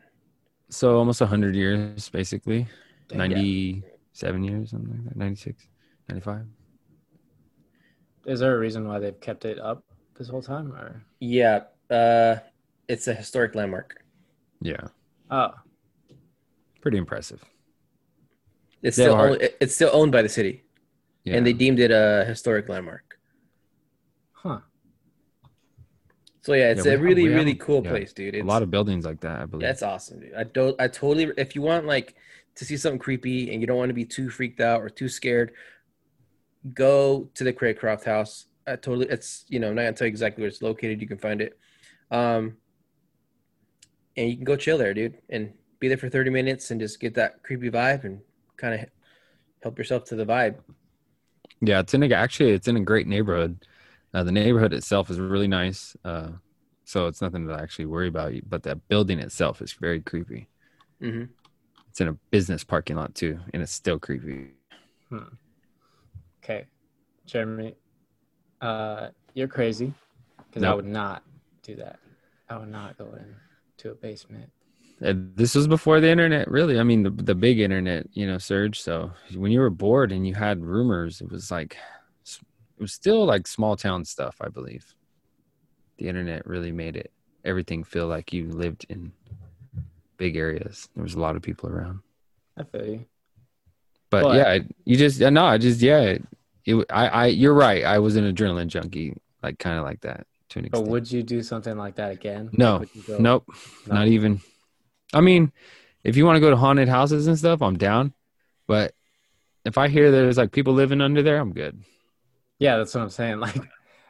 So almost 100 years, basically. Dang. 97 years, something like that. 96, 95. is there a reason why they've kept it up this whole time? Or Yeah, uh, it's a historic landmark. Yeah, oh, pretty impressive. It's They still are- owned, it's still owned by the city, Yeah. and they deemed it a historic landmark. huh. So yeah, it's Yeah, a have- really have- really cool yeah, place, dude. It's, a lot of buildings like that, I believe. That's awesome, dude. I don't. I totally. If you want like to see something creepy and you don't want to be too freaked out or too scared, go to the Craycroft house. I totally. It's you know I'm not gonna tell you exactly where it's located. You can find it, um, and you can go chill there, dude, and be there for 30 minutes and just get that creepy vibe and kind of help yourself to the vibe. Yeah, it's in a actually it's in a great neighborhood. Uh, the neighborhood itself is really nice, uh, so it's nothing to actually worry about. But that building itself is very creepy. hmm It's in a business parking lot too, and it's still creepy. Hmm. Okay, Jeremy, uh, you're crazy because I would not do that. I would not go into a basement. And this was before the internet, really. I mean, the the big internet, you know, surge. So when you were bored and you had rumors, it was like was still like small town stuff, I believe. The internet really made it everything feel like you lived in big areas. There was a lot of people around. I feel you. but, But- yeah, you just no, I just yeah, it, it. I, I, you're right. I was an adrenaline junkie, like kind of like that to an But would you do something like that again? No. Like, go- nope, No. not even. I mean, if you want to go to haunted houses and stuff, I'm down. But if I hear there's like people living under there, I'm good. Yeah, that's what I'm saying. Like,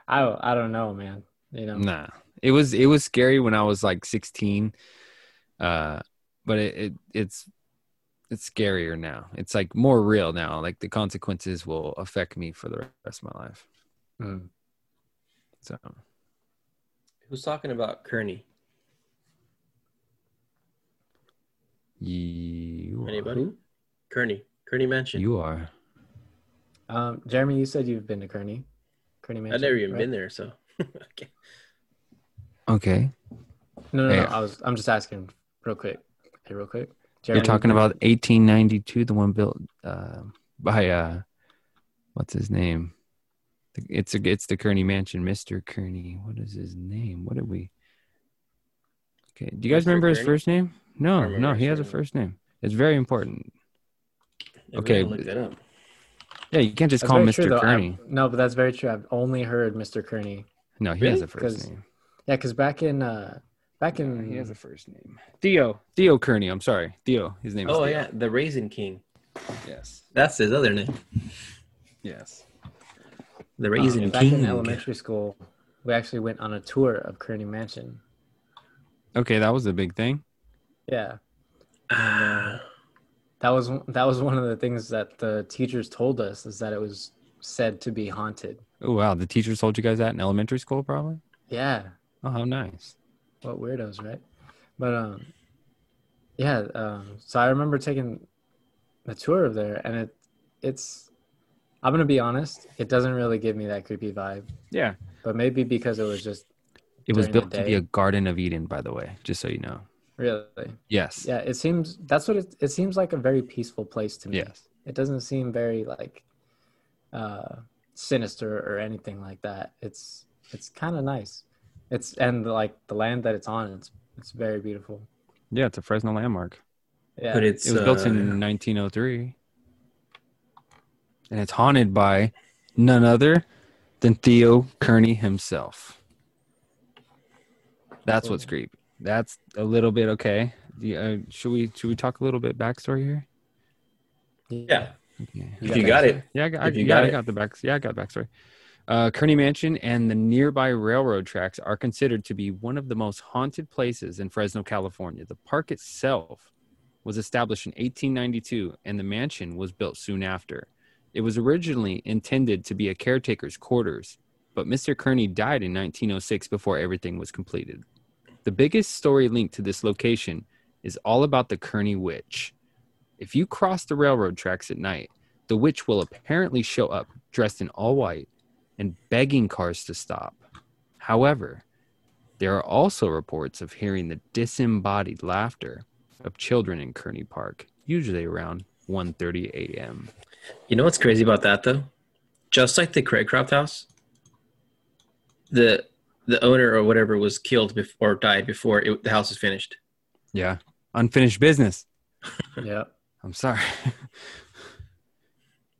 I I don't know, man. You know, Nah, it was it was scary when I was like 16, uh, but it, it it's it's scarier now. It's like more real now. Like the consequences will affect me for the rest of my life. Mm. So Who's talking about Kearney? you Anybody? who? Kearney. Kearney Mansion. You are. Um, Jeremy, you said you've been to Kearney. Kearney Mansion. I've never even right? been there, so okay. Okay. No, no, no. I was. I'm just asking, real quick. Hey, real quick. Jeremy, You're talking about 1892, the one built uh, by uh, what's his name? It's a, it's the Kearney Mansion, Mister Kearney. What is his name? What did we? Okay, do you guys Mr. remember his first name? No, no, he has a first name. It's very important. I'm Okay, look that up. Yeah, you can't just That's call him very true, Mister though. Kearney. I've- no, but that's very true. I've only heard Mr. Kearney. No, he Really? has a first 'Cause- name. Yeah, because back in uh, back in He has a first name. Theo. Theo Kearney. I'm sorry, Theo. His name is. Oh Theo. yeah, the Raisin King. Yes. That's his other name. Yes. The um, Raisin back King. in elementary school, we actually went on a tour of Kearney Mansion. Okay, that was a big thing. Yeah, Ah, that was that was one of the things that the teachers told us is that it was said to be haunted. Oh wow, the teachers told you guys that in elementary school, probably. Yeah, Oh, how nice. what weirdos, right? But um, yeah. Um, so I remember taking the tour of there, and it it's. I'm gonna be honest. It doesn't really give me that creepy vibe, Yeah. but maybe because it was just It was built to be a Garden of Eden, by the way, just so you know. Really. Yes. Yeah, it seems that's what it. It seems like a very peaceful place to me. Yes. It doesn't seem very like uh sinister or anything like that. It's it's kind of nice. It's and like the land that it's on, it's it's very beautiful. Yeah, it's a Fresno landmark. Yeah. but it's It was built uh, in 1903. And it's haunted by none other than Theo Kearney himself. That's what's creepy. That's a little bit okay. The, uh, should we should we talk a little bit backstory here? Yeah, Okay. if you got it. Yeah, I got, I, you yeah, got I got the back. Yeah, I got backstory. Uh, Kearney Mansion and the nearby railroad tracks are considered to be one of the most haunted places in Fresno, California. The park itself was established in 1892, and the mansion was built soon after. It was originally intended to be a caretaker's quarters, but Mr. Kearney died in 1906 before everything was completed. The biggest story linked to this location is all about the Kearney Witch. If you cross the railroad tracks at night, the witch will apparently show up dressed in all white and begging cars to stop. However, there are also reports of hearing the disembodied laughter of children in Kearney Park, usually around 1:30 a.m. You know what's crazy about that though? Just like the Craycroft house, the the owner or whatever was killed before or died before it, the house was finished. Yeah, unfinished business. yeah. I'm sorry.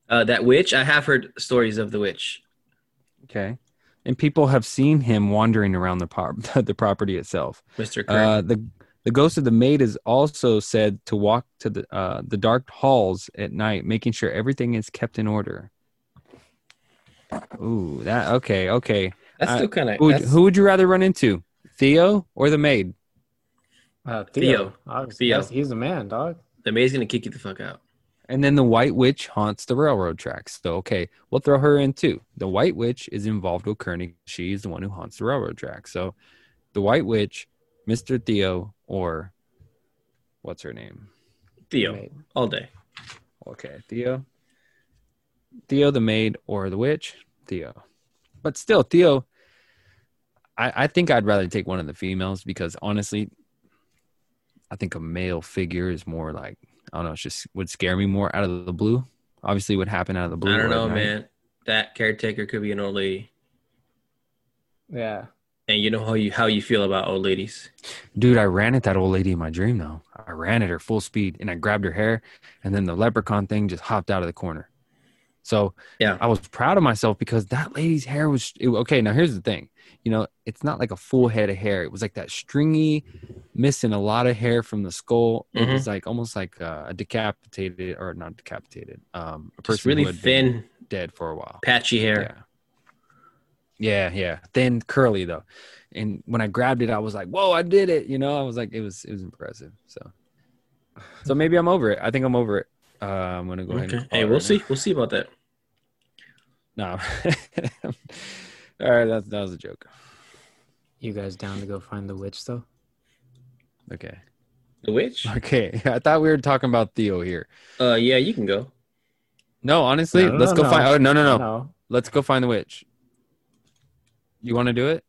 Uh, that witch, I have heard stories of the witch. okay. And people have seen him wandering around the par- the property itself. Mr. Uh, the the ghost of the maid is also said to walk to the uh, the dark halls at night, making sure everything is kept in order. Ooh, that okay, okay. That's still kind of Who would, who would you rather run into, Theo or the maid? Uh, Theo. Theo. Obviously, Theo. He's a man, dog. the maid's gonna kick you the fuck out. And then the White Witch haunts the railroad tracks. So okay, we'll throw her in too. The White Witch is involved with Kearney. She's the one who haunts the railroad tracks. So the White Witch, Mister Theo, or what's her name? Theo, Mate. all day. Okay, Theo. Theo the maid or the witch? Theo. But still, Theo, I, I think I'd rather take one of the females because honestly, I think a male figure is more like, I don't know, it's just would scare me more out of the blue. Obviously, would happen out of the blue. I don't know, night. man. That caretaker could be an old lady, Yeah. and you know how you how you feel about old ladies. Dude, I ran at that old lady in my dream though. I ran at her full speed and I grabbed her hair, and then the leprechaun thing just hopped out of the corner. So Yeah. I was proud of myself because that lady's hair was it- okay. Now here's the thing, you know, it's not like a full head of hair. It was like that stringy, missing a lot of hair from the skull. It Mhm. was like almost like uh, a decapitated or not decapitated, um, a Just person really had been thin, dead for a while. patchy hair. Yeah. Yeah, yeah. Thin, curly though. And when I grabbed it, I was like, "Whoa, I did it!" You know, I was like, it was, it was impressive. So, so maybe I'm over it. I think I'm over it. Uh, I'm gonna go ahead. Okay. And Hey, we'll right see. We'll see about that. No. All right, that that was a joke. You guys down to go find the witch though? Okay. The witch? Okay. I thought we were talking about Theo here. Uh, yeah, you can go. No, honestly, No, no, let's no, go no. find. Oh no, no, no. No. Let's go find the witch. You want to do it?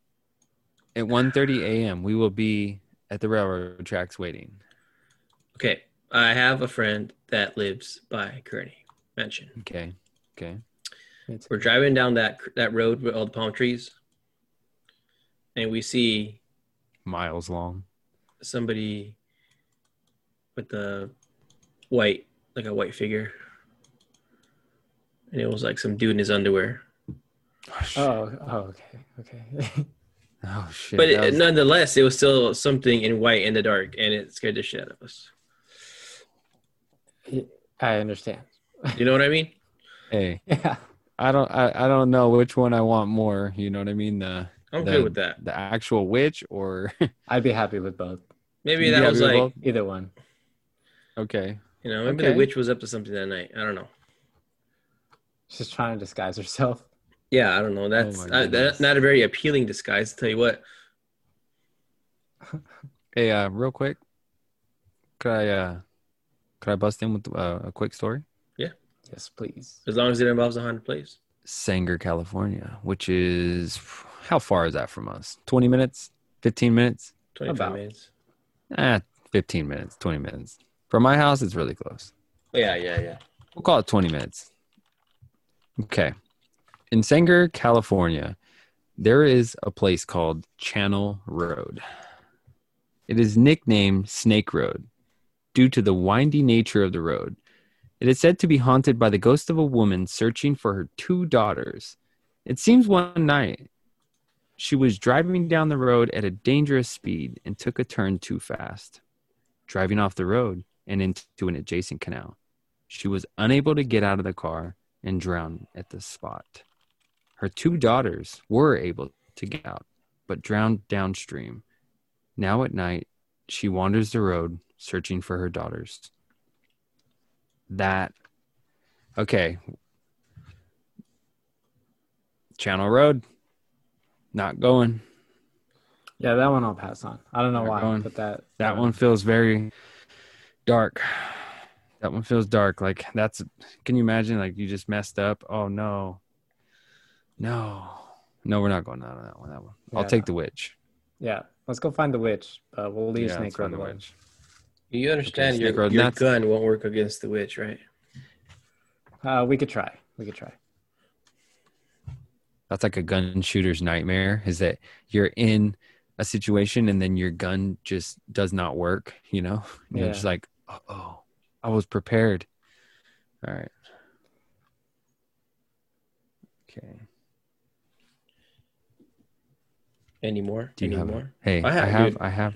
At 1:30 a.m., we will be at the railroad tracks waiting. Okay, I have a friend that lives by Kearney Mansion. Okay. Okay. Me. We're driving down that that road with all the palm trees, and we see Miles long. somebody with the white, like a white figure, and it was like some dude in his underwear. Oh. Oh, oh, okay, okay. Oh, shit. But it, was- nonetheless, it was still something in white in the dark, and it scared the shit out of us. I understand. You know what I mean? hey, Yeah. I don't. I, I don't know which one I want more. You know what I mean? The I'm the, good with that. The actual witch or I'd be happy with both. Maybe You that was like, both? Either one. okay. you know, maybe Okay. the witch was up to something that night. I don't know. She's trying to disguise herself. Yeah, I don't know. That's my uh, goodness. that's not a very appealing disguise. To tell you what, Hey, uh, real quick, could I uh, could I bust in with uh, a quick story? Yeah. Yes, please. as long as it involves a haunted place. Sanger, California, which is how far is that from us? Twenty minutes? Fifteen minutes? Twenty five About. minutes. Ah, fifteen minutes. Twenty minutes. From my house, it's really close. Yeah, yeah, yeah. We'll call it 20 minutes. Okay. In Sanger, California, there is a place called Channel Road. It is nicknamed Snake Road due to the windy nature of the road. It is said to be haunted by the ghost of a woman searching for her two daughters. It seems one night she was driving down the road at a dangerous speed and took a turn too fast, driving off the road and into an adjacent canal. She was unable to get out of the car and drowned at the spot. Her two daughters were able to get out, but drowned downstream. Now at night, she wanders the road searching for her daughters. That, okay. Channel Road, not going. Yeah, that one I'll pass on. I don't know Not why, going. but that That one feels very dark. That one feels dark. Like that's can you imagine like you just messed up? Oh no. No. No, we're not going down on that one. That one. I'll Yeah. take the witch. Yeah, let's go find the witch. But we'll leave Yeah, Snake Road the witch. You understand Snake your, your that's- gun won't work against the witch, right? Uh, we could try. We could try. That's like a gun shooter's nightmare is that you're in a situation and then your gun just does not work, you know? And You're just like, oh, oh, I was prepared. All right. Okay. Any more? Do you Any have more? Hey, I I have- have, dude. I have.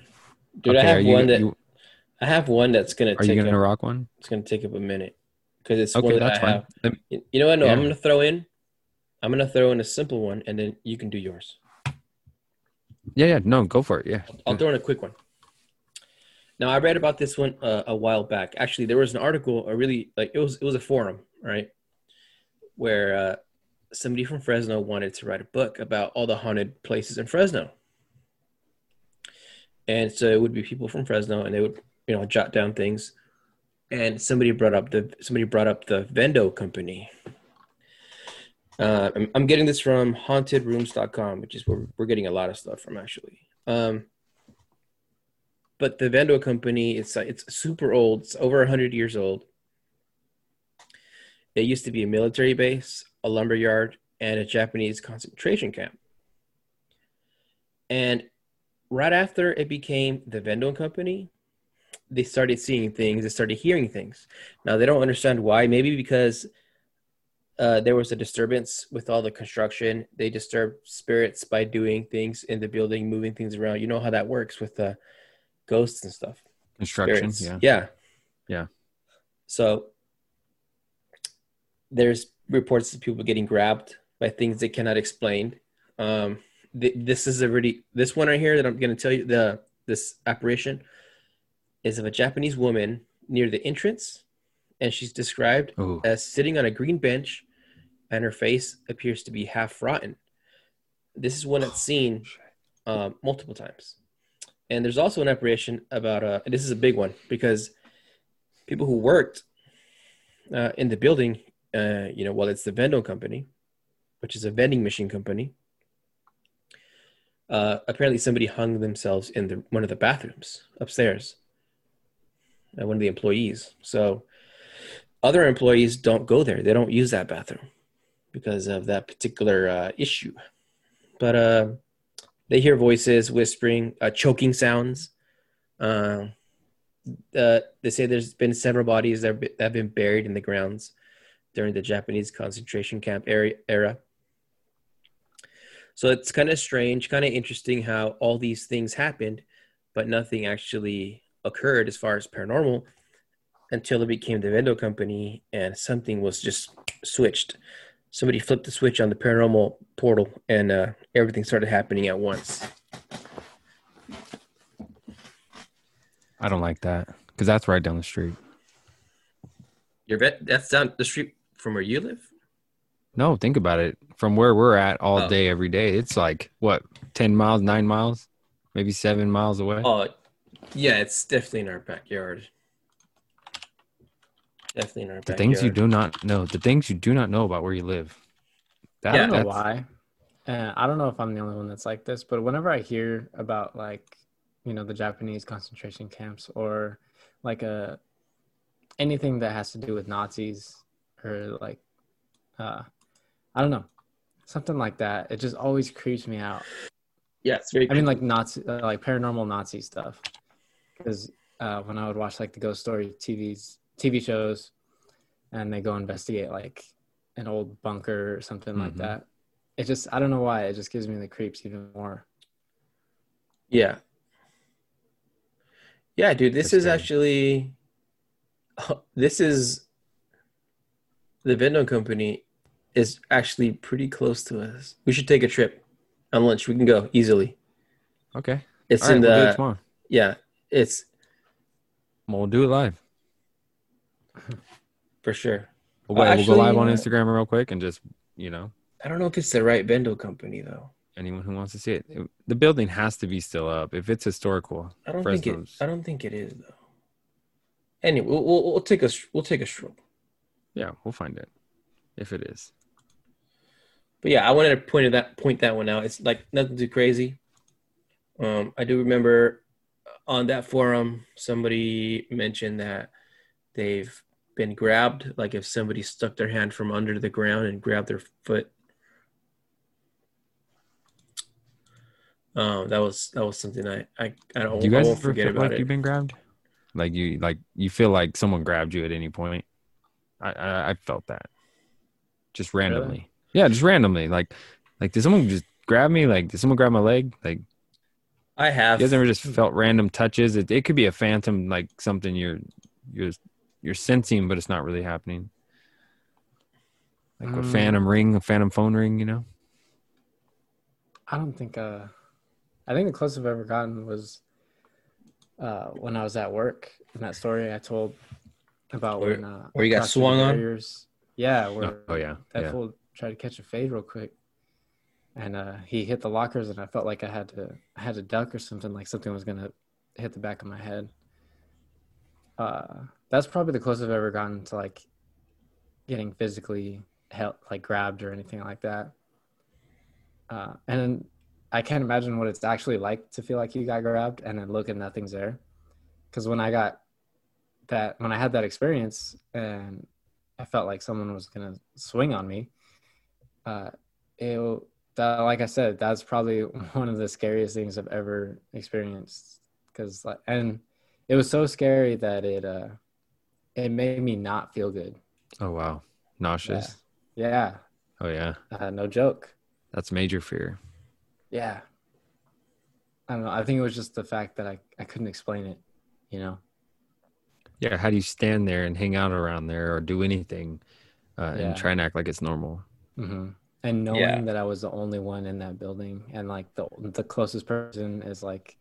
Dude, I okay, are have you- one that you- I have one that's gonna are take you gonna up, rock one? it's gonna take up a minute because it's Okay, one that I fine. have. Me- You know what? No, I'm gonna throw in. I'm gonna throw in a simple one, and then you can do yours. Yeah, yeah, no, go for it. Yeah. I'll throw in a quick one. Now, I read about this one uh, a while back. Actually, there was an article, a really like it was it was a forum, right, where uh, somebody from Fresno wanted to write a book about all the haunted places in Fresno, and so it would be people from Fresno, and they would you know jot down things, and somebody brought up the somebody brought up the Vendo company. Uh, I'm, I'm getting this from hauntedrooms.com, which is where we're getting a lot of stuff from actually. Um, but the Vendo company, it's it's super old. It's over hundred years old. It used to be a military base, a lumber yard, and a Japanese concentration camp. And right after it became the Vendo company, they started seeing things. They started hearing things. Now they don't understand why. Maybe because uh, there was a disturbance with all the construction. They disturbed spirits by doing things in the building, moving things around. You know how that works with the ghosts and stuff. Construction. Spirits. Yeah. Yeah. Yeah. So there's reports of people getting grabbed by things they cannot explain. Um, th- this is a really this one right here that I'm going to tell you the this apparition is of a Japanese woman near the entrance, and she's described Oh, as sitting on a green bench, and her face appears to be half rotten. This is one that's seen um, multiple times. And there's also an apparition about uh, this is a big one because people who worked uh, in the building, uh, you know, well, it's the Vendo company, which is a vending machine company. Uh, apparently, somebody hung themselves in the one of the bathrooms upstairs. Uh, one of the employees. So, other employees don't go there. They don't use that bathroom because of that particular uh, issue. But uh, they hear voices, whispering, uh, choking sounds. Uh, uh, they say there's been several bodies that have been buried in the grounds during the Japanese concentration camp era. So it's kind of strange, kind of interesting how all these things happened, but nothing actually occurred as far as paranormal until it became the Vendo company and something was just switched. Somebody flipped the switch on the paranormal portal and uh, everything started happening at once. I don't like that because that's right down the street. Your vet that's down the street from where you live? No, think about it. From where we're at all Oh. day, every day, it's like what, 10 miles, nine miles, maybe seven miles away. Oh, yeah, it's definitely in our backyard. Definitely in our the backyard. things you do not know, the things you do not know about where you live. That, I don't know that's- why. Uh, I don't know if I'm the only one that's like this, but whenever I hear about like, you know, the Japanese concentration camps or like a anything that has to do with Nazis or like, uh, I don't know, something like that, it just always creeps me out. Yeah, it's very. I mean, like Nazi, uh, like paranormal Nazi stuff. Because uh, when I would watch like the ghost story TVs, TV shows, and they go investigate like an old bunker or something like Mhm. that, it just I don't know why it just gives me the creeps even more. Yeah. Yeah, dude, this That's is scary. actually this is the Vendo company is actually pretty close to us. We should take a trip on lunch. We can go easily. Okay. It's All right, in we'll do it the tomorrow. yeah. It's We'll do it live. for sure. We'll, Well, go- we'll go live on uh, Instagram real quick and just you know I don't know if it's the right Bendo company though. anyone who wants to see it. It- The building has to be still up if it's historical. I don't think it. I don't think it is though. Anyway, we'll, we'll, we'll take a we'll take a stroll. Yeah, we'll find it if it is. But yeah, I wanted to point that point that one out. It's like nothing too crazy. Um, I do remember on that forum somebody mentioned that they've been grabbed, like if somebody stuck their hand from under the ground and grabbed their foot. Um, that was that was something I I, I don't Do you guys ever forget feel about like it. you've been grabbed? Like you like you feel like someone grabbed you at any point? I I, I felt that just randomly. Yeah, just randomly. Like like did someone just grab me? Like did someone grab my leg? Like I have you guys ever just felt random touches? It it could be a phantom, like something you're you're you're sensing, but it's not really happening. Like a Mm. phantom ring, a phantom phone ring, you know? I don't think. Uh, I think the closest I've ever gotten was uh, when I was at work. In that story I told about Where- when uh, where you got crossed the swung on? Yeah, where Oh, oh, yeah, that yeah. fool tried to catch a fade real quick, and uh, he hit the lockers, and I felt like I had to I had to duck or something, like something was gonna hit the back of my head. Uh, that's probably the closest I've ever gotten to like getting physically held, like grabbed or anything like that. Uh, and I can't imagine what it's actually like to feel like you got grabbed and then look and nothing's there. Because when I got that, when I had that experience and I felt like someone was gonna swing on me, uh, it that like I said, that's probably one of the scariest things I've ever experienced. Because like, and it was so scary that it uh, it made me not feel good. Oh wow. Nauseous. Yeah, Oh yeah. uh, no joke. That's major fear. Yeah. I don't know. I think it was just the fact that I, I couldn't explain it, you know? Yeah, how do you stand there and hang out around there or do anything uh, Yeah. and try and act like it's normal? hmm And knowing Yeah. that I was the only one in that building and like the, the closest person is like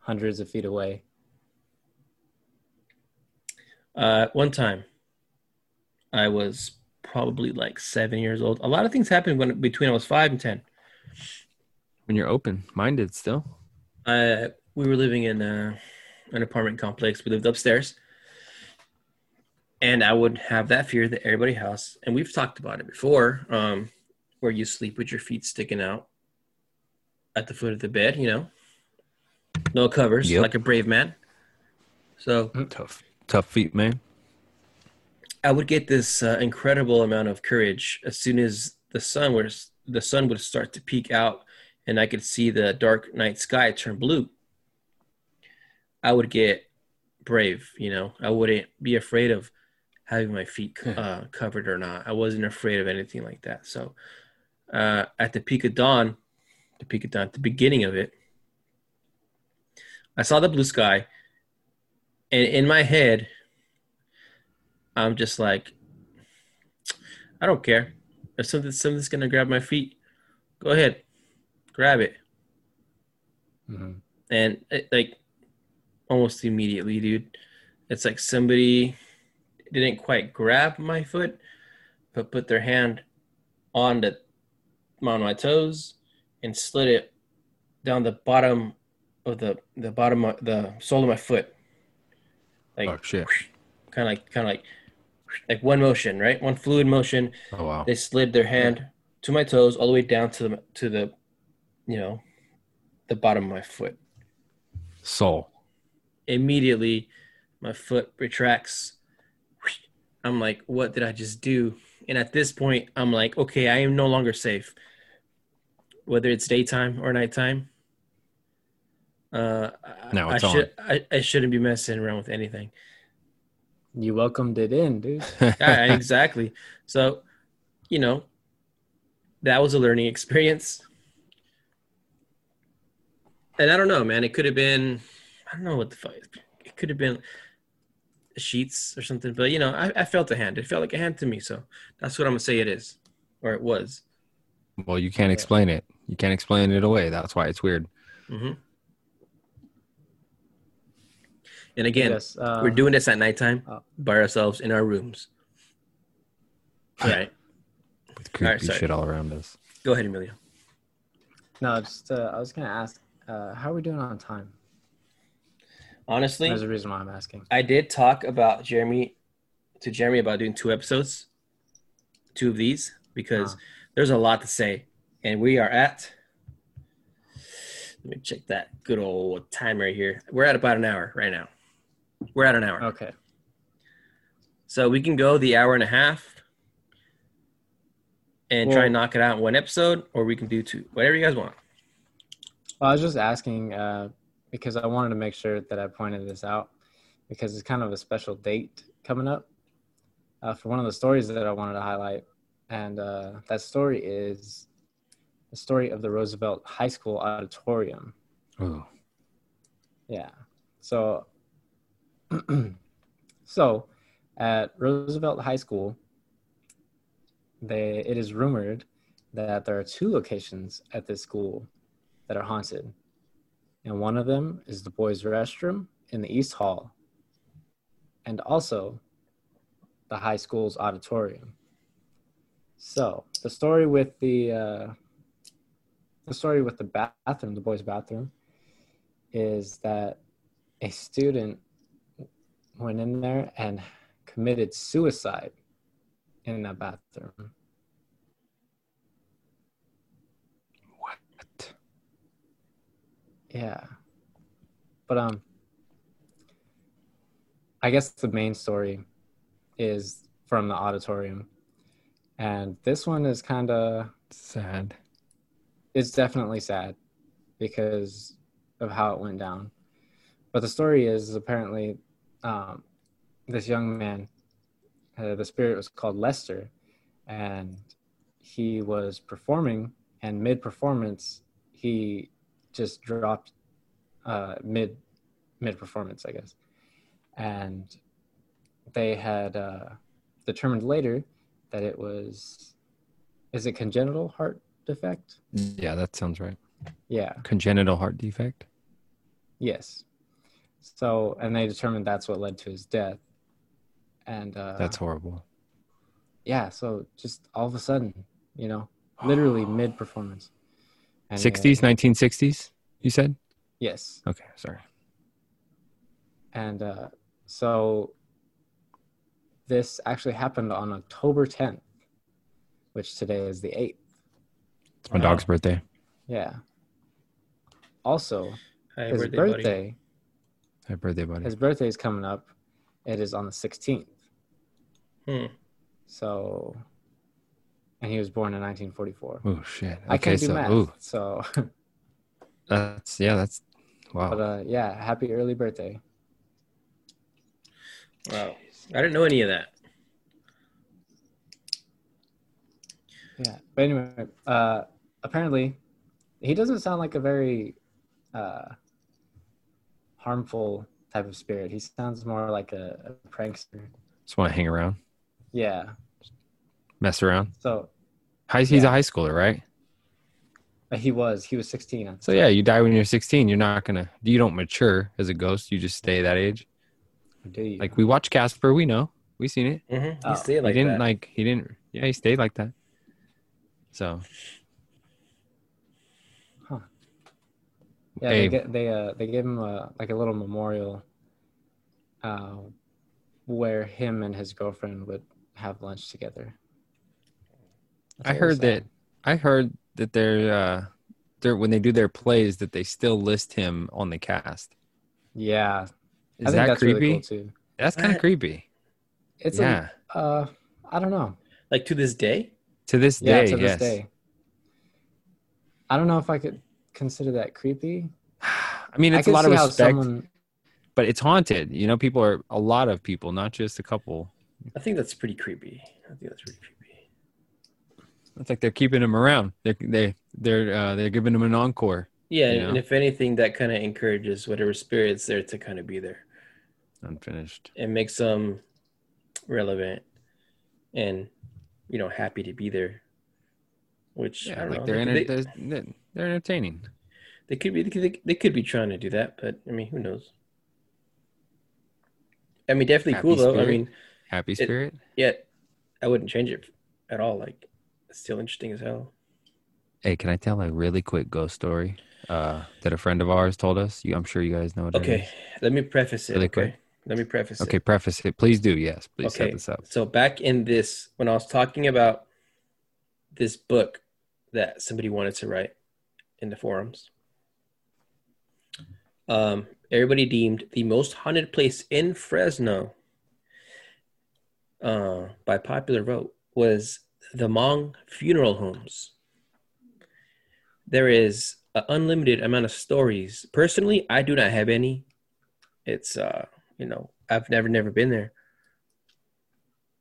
hundreds of feet away. Uh, one time, I was probably like seven years old. A lot of things happened when between I was five and ten. When you're open minded still. Uh, we were living in uh, an apartment complex. We lived upstairs, and I would have that fear that everybody has, and we've talked about it before, um, where you sleep with your feet sticking out at the foot of the bed. You know, no covers, Yep. like a brave man. So Tough. Tough feet, man. I would get this uh, incredible amount of courage as soon as the sun was the sun would start to peek out and I could see the dark night sky turn blue. I would get brave, you know. I wouldn't be afraid of having my feet uh, covered or not. I wasn't afraid of anything like that. So, uh, at the peak of dawn, the peak of dawn, the beginning of it, I saw the blue sky, and in my head, I'm just like, I don't care. If something something's gonna grab my feet, go ahead, grab it. hmm And it, like almost immediately, dude, it's like somebody didn't quite grab my foot, but put their hand on the on my toes and slid it down the bottom of the the bottom of the sole of my foot. Like Oh shit. kind of like kind of like like one motion, right? One fluid motion. Oh wow. They slid their hand to my toes all the way down to the to the you know the bottom of my foot. Soul. Immediately my foot retracts. I'm like, what did I just do? And at this point, I'm like, okay, I am no longer safe. Whether it's daytime or nighttime. Uh, I- No, I it's should I, I shouldn't be messing around with anything. You welcomed it in, dude. yeah, exactly. So, you know, that was a learning experience. And I don't know, man. It could have been, I don't know what the fuck. It could have been sheets or something. But you know, I, I felt a hand. It felt like a hand to me. So that's what I'm gonna say. It is. or it was. Well, you can't explain it. You can't explain it away. That's why it's weird. hmm And again, yes, uh, we're doing this at nighttime oh. by ourselves in our rooms. All right, With creepy sorry. shit all around us. go ahead, Emilio. No, just uh, I was gonna ask, uh, how are we doing on time? Honestly, There's a reason why I'm asking. I did talk about Jeremy to Jeremy about doing two episodes, two of these, because Ah. There's a lot to say, and we are at. Let me check that good old timer here. We're at about an hour right now. We're at an hour, Okay. so we can go the hour and a half, and try and knock it out in one episode, or we can do two, whatever you guys want. Well, I was just asking uh, because I wanted to make sure that I pointed this out because it's kind of a special date coming up uh, for one of the stories that I wanted to highlight. And uh, that story is the story of the Roosevelt High School auditorium. Ooh. Yeah. So, so at Roosevelt High School, they it is rumored that there are two locations at this school that are haunted, and one of them is the boys' restroom in the East Hall, and also the high school's auditorium. So the story with the uh, the story with the bathroom, the boys' bathroom, is that a student went in there and committed suicide in that bathroom. What? Yeah. But um I guess the main story is from the auditorium. And this one is kind of Sad. it's definitely sad because of how it went down. But the story is apparently um, this young man, uh, the spirit was called Lester, and he was performing, and mid performance, he just dropped uh, mid mid performance, I guess, and they had uh, determined later that it was is it congenital heart defect? Yeah, that sounds right. Yeah. Congenital heart defect. Yes. So, and they determined that's what led to his death. And uh, That's horrible. yeah. So just all of a sudden, you know, literally mid performance. And, uh, 60s, 1960s, you said? yes. Okay, sorry. And uh, so this actually happened on October 10th, which today is the 8th. It's my Wow. dog's birthday. Yeah. Also, Hi, his birthday birthday, Happy birthday, buddy. his birthday is coming up. It is on the 16th. Hmm. So, and he was born in 1944. Oh shit. I can't do so math, ooh, so that's yeah, that's wow. but uh, yeah, happy early birthday. Wow. I didn't know any of that. Yeah, but anyway, uh, apparently, he doesn't sound like a very uh, harmful type of spirit. He sounds more like a, a prankster. Just want to hang around, Yeah. mess around. So High, he's Yeah. a high schooler, right? uh, he was he was 16. So yeah, you die when you're 16. You're not gonna. You don't mature as a ghost. You just stay that age. Time. Like we watch Casper, we know, we seen it. Mm-hmm. He Oh. stayed like he didn't that. like. He didn't. Yeah, he stayed like that. So Huh. yeah, hey. they get, they uh they gave him a like a little memorial, uh, where him and his girlfriend would have lunch together. That's I heard that. I heard that they're uh, they're when they do their plays that they still list him on the cast. Yeah, Is I think that that's creepy? really cool too. That's kind of creepy. It's yeah. a uh, I don't know. like to this day. to this Yeah, day, to this yes. day. I don't know if I could consider that creepy. I mean, it's a lot of respect, someone- but it's haunted. You know, people are a lot of people, not just a couple. I think that's pretty creepy. I think that's pretty creepy. It's like they're keeping them around. They're they they're uh, they're giving them an encore. Yeah, You and if anything, that kind of encourages whatever spirit's there to kind of be there. Unfinished. It makes them relevant and you know happy to be there which I Yeah, don't like know. they're, They- enter- they're, they're entertaining. they could be they, they could be trying to do that, but I mean, who knows? I mean, definitely Happy cool though. I mean, Happy Spirit. yeah, I wouldn't change it at all. Like, it's still interesting as hell. Hey, can I tell a really quick ghost story uh, that a friend of ours told us? You, I'm sure you guys know what it Okay, is. let me preface it. Really okay, quick. Let me preface it. Okay, preface it. Please do. Yes, please set this up. So back in this, when I was talking about this book that somebody wanted to write in the forums, um, everybody deemed the most haunted place in Fresno, uh, by popular vote, was the Hmong funeral homes. There is an unlimited amount of stories. Personally, I do not have any. It's uh, you know, I've never never been there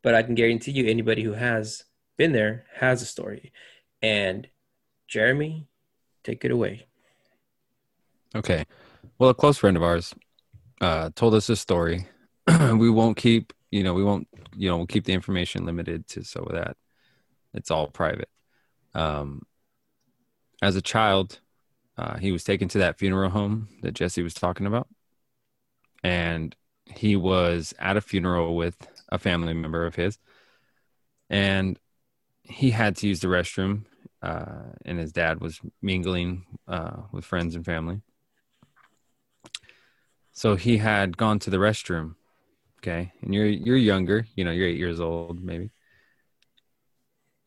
but I can guarantee you anybody who has been there has a story. And Jeremy, take it away. Okay. Well, a close friend of ours uh, told us a story. we won't keep, you know, we won't, you know, we'll keep the information limited to so that it's all private. Um, as a child, uh, he was taken to that funeral home that Jesse was talking about, and he was at a funeral with a family member of his, and he had to use the restroom, uh, and his dad was mingling uh, with friends and family. So he had gone to the restroom. Okay. And you're you're younger, you know, you're eight years old, maybe.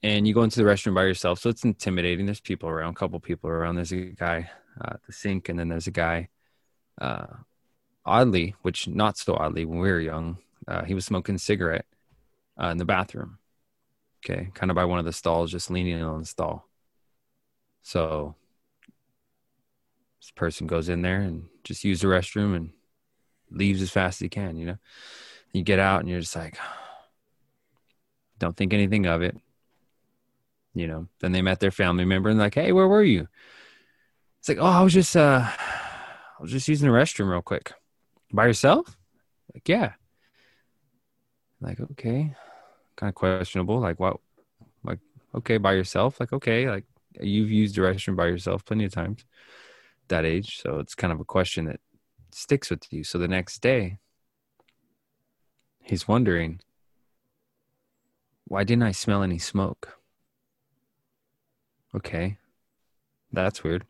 And you go into the restroom by yourself. So it's intimidating. There's people around, a couple people around. There's a guy uh, at the sink, and then there's a guy uh oddly, which not so oddly when we were young, uh, he was smoking a cigarette uh, in the bathroom. Okay, kind of by one of the stalls, just leaning on the stall. So this person goes in there and just use the restroom and leaves as fast as he can, you know. You get out and you're just like don't think anything of it. You know, then they met their family member and like, hey, where were you? It's like, oh, I was just uh I was just using the restroom real quick. By yourself? Like, yeah. Like, okay. Kind of questionable. Like, what like, okay, by yourself? Like, okay, like you've used the restroom by yourself plenty of times that age. So it's kind of a question that sticks with you. So the next day, he's wondering, why didn't I smell any smoke? Okay, that's weird.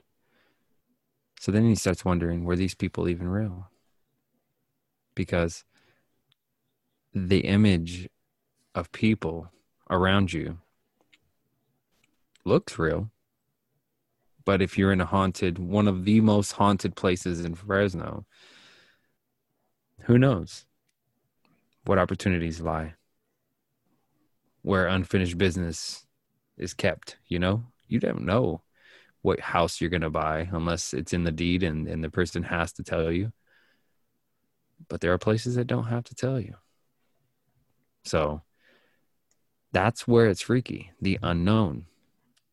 So then he starts wondering, were these people even real? Because the image of people around you looks real. But if you're in a haunted, one of the most haunted places in Fresno, who knows what opportunities lie where unfinished business is kept, you know? You don't know what house you're going to buy unless it's in the deed and, and the person has to tell you. But there are places that don't have to tell you. So that's where it's freaky, the unknown,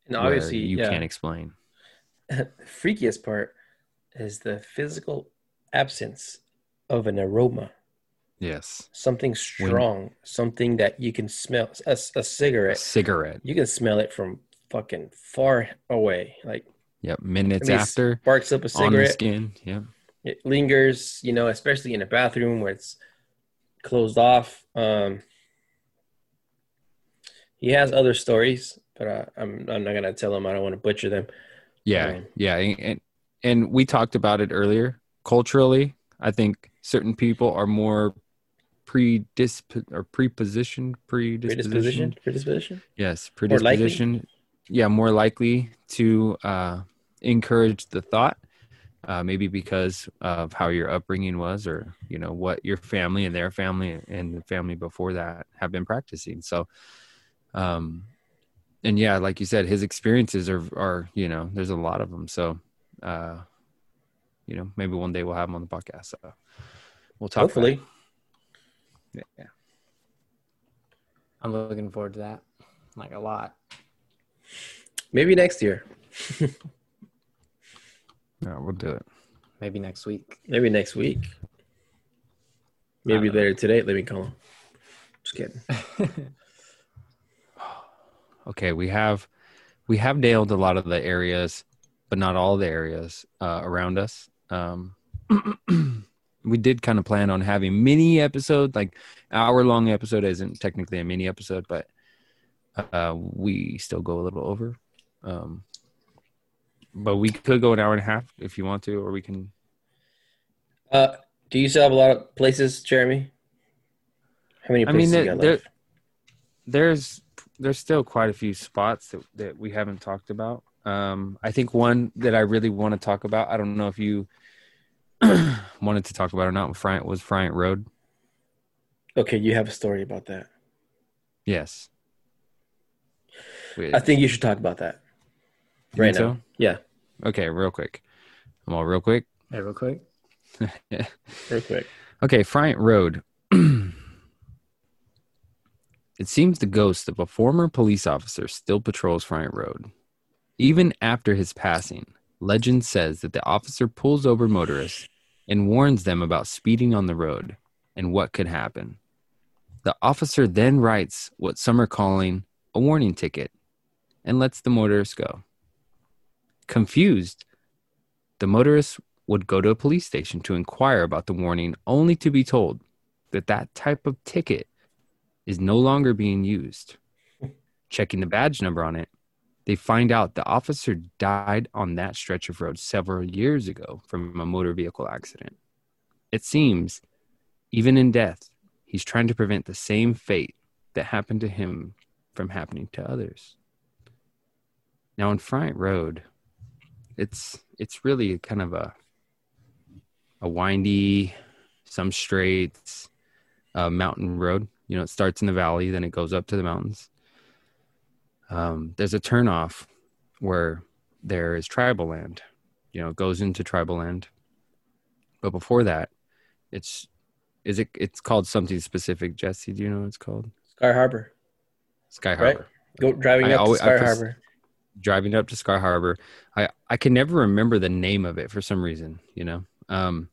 And obviously, you yeah, can't explain. the freakiest part is the physical absence of an aroma, Yes. something strong, something that you can smell. A, a A cigarette, cigarette. you can smell it from fucking far away. Like Yep. Minutes after sparks up a cigarette. on the cigarette, skin. Yep. It lingers. You know, especially in a bathroom where it's closed off. Um, he has other stories, but uh, I'm I'm not gonna tell them. I don't want to butcher them. Yeah, Um, yeah, and and we talked about it earlier. Culturally, I think certain people are more predisp or prepositioned, predisposition. Predisposition, predisposition. Yes, predisposition. Yeah, more likely to uh, encourage the thought. Uh, maybe because of how your upbringing was, or you know what your family and their family and the family before that have been practicing. So, um, and yeah, like you said, his experiences are are you know there's a lot of them. So, uh, you know, maybe one day we'll have him on the podcast. So we'll talk. Hopefully, it. yeah. I'm looking forward to that, like a lot. maybe next year. yeah, we'll do it. Maybe next week. Maybe next week. Maybe don't know. later today. Let me call him. Just kidding. Okay, we have we have nailed a lot of the areas, but not all the areas uh, around us. Um, we did kind of plan on having mini episode, like hour long episode isn't technically a mini episode, but uh, we still go a little over. Um, but we could go an hour and a half if you want to, or we can. Uh, do you still have a lot of places, Jeremy? How many I mean, there, there, there's there's still quite a few spots that, that we haven't talked about. Um, I think one that I really want to talk about. I don't know if you wanted to talk about or not. Was Friant Road. Okay, you have a story about that. Yes. I think you should talk about that You right think now. Yeah. Okay, real quick. I'm all real quick. Hey, real quick. real quick. Okay, Friant Road. it seems the ghost of a former police officer still patrols Friant Road. Even after his passing, legend says that the officer pulls over motorists and warns them about speeding on the road and what could happen. The officer then writes what some are calling a warning ticket and lets the motorists go. Confused, the motorist would go to a police station to inquire about the warning, only to be told that that type of ticket is no longer being used. Checking the badge number on it, they find out the officer died on that stretch of road several years ago from a motor vehicle accident. It seems, even in death, he's trying to prevent the same fate that happened to him from happening to others. Now, on Friant Road, it's it's really kind of a a windy, some straights, uh, mountain road. You know, it starts in the valley, then it goes up to the mountains. Um, there's a turnoff where there is tribal land. You know, it goes into tribal land. But before that, it's is it it's called something specific. Jesse, do you know what it's called? Sky Harbor. Sky Right. Harbor. Go driving I up always- to Sky Harbor. Driving up to Sky Harbor. I I can never remember the name of it for some reason, you know. Um,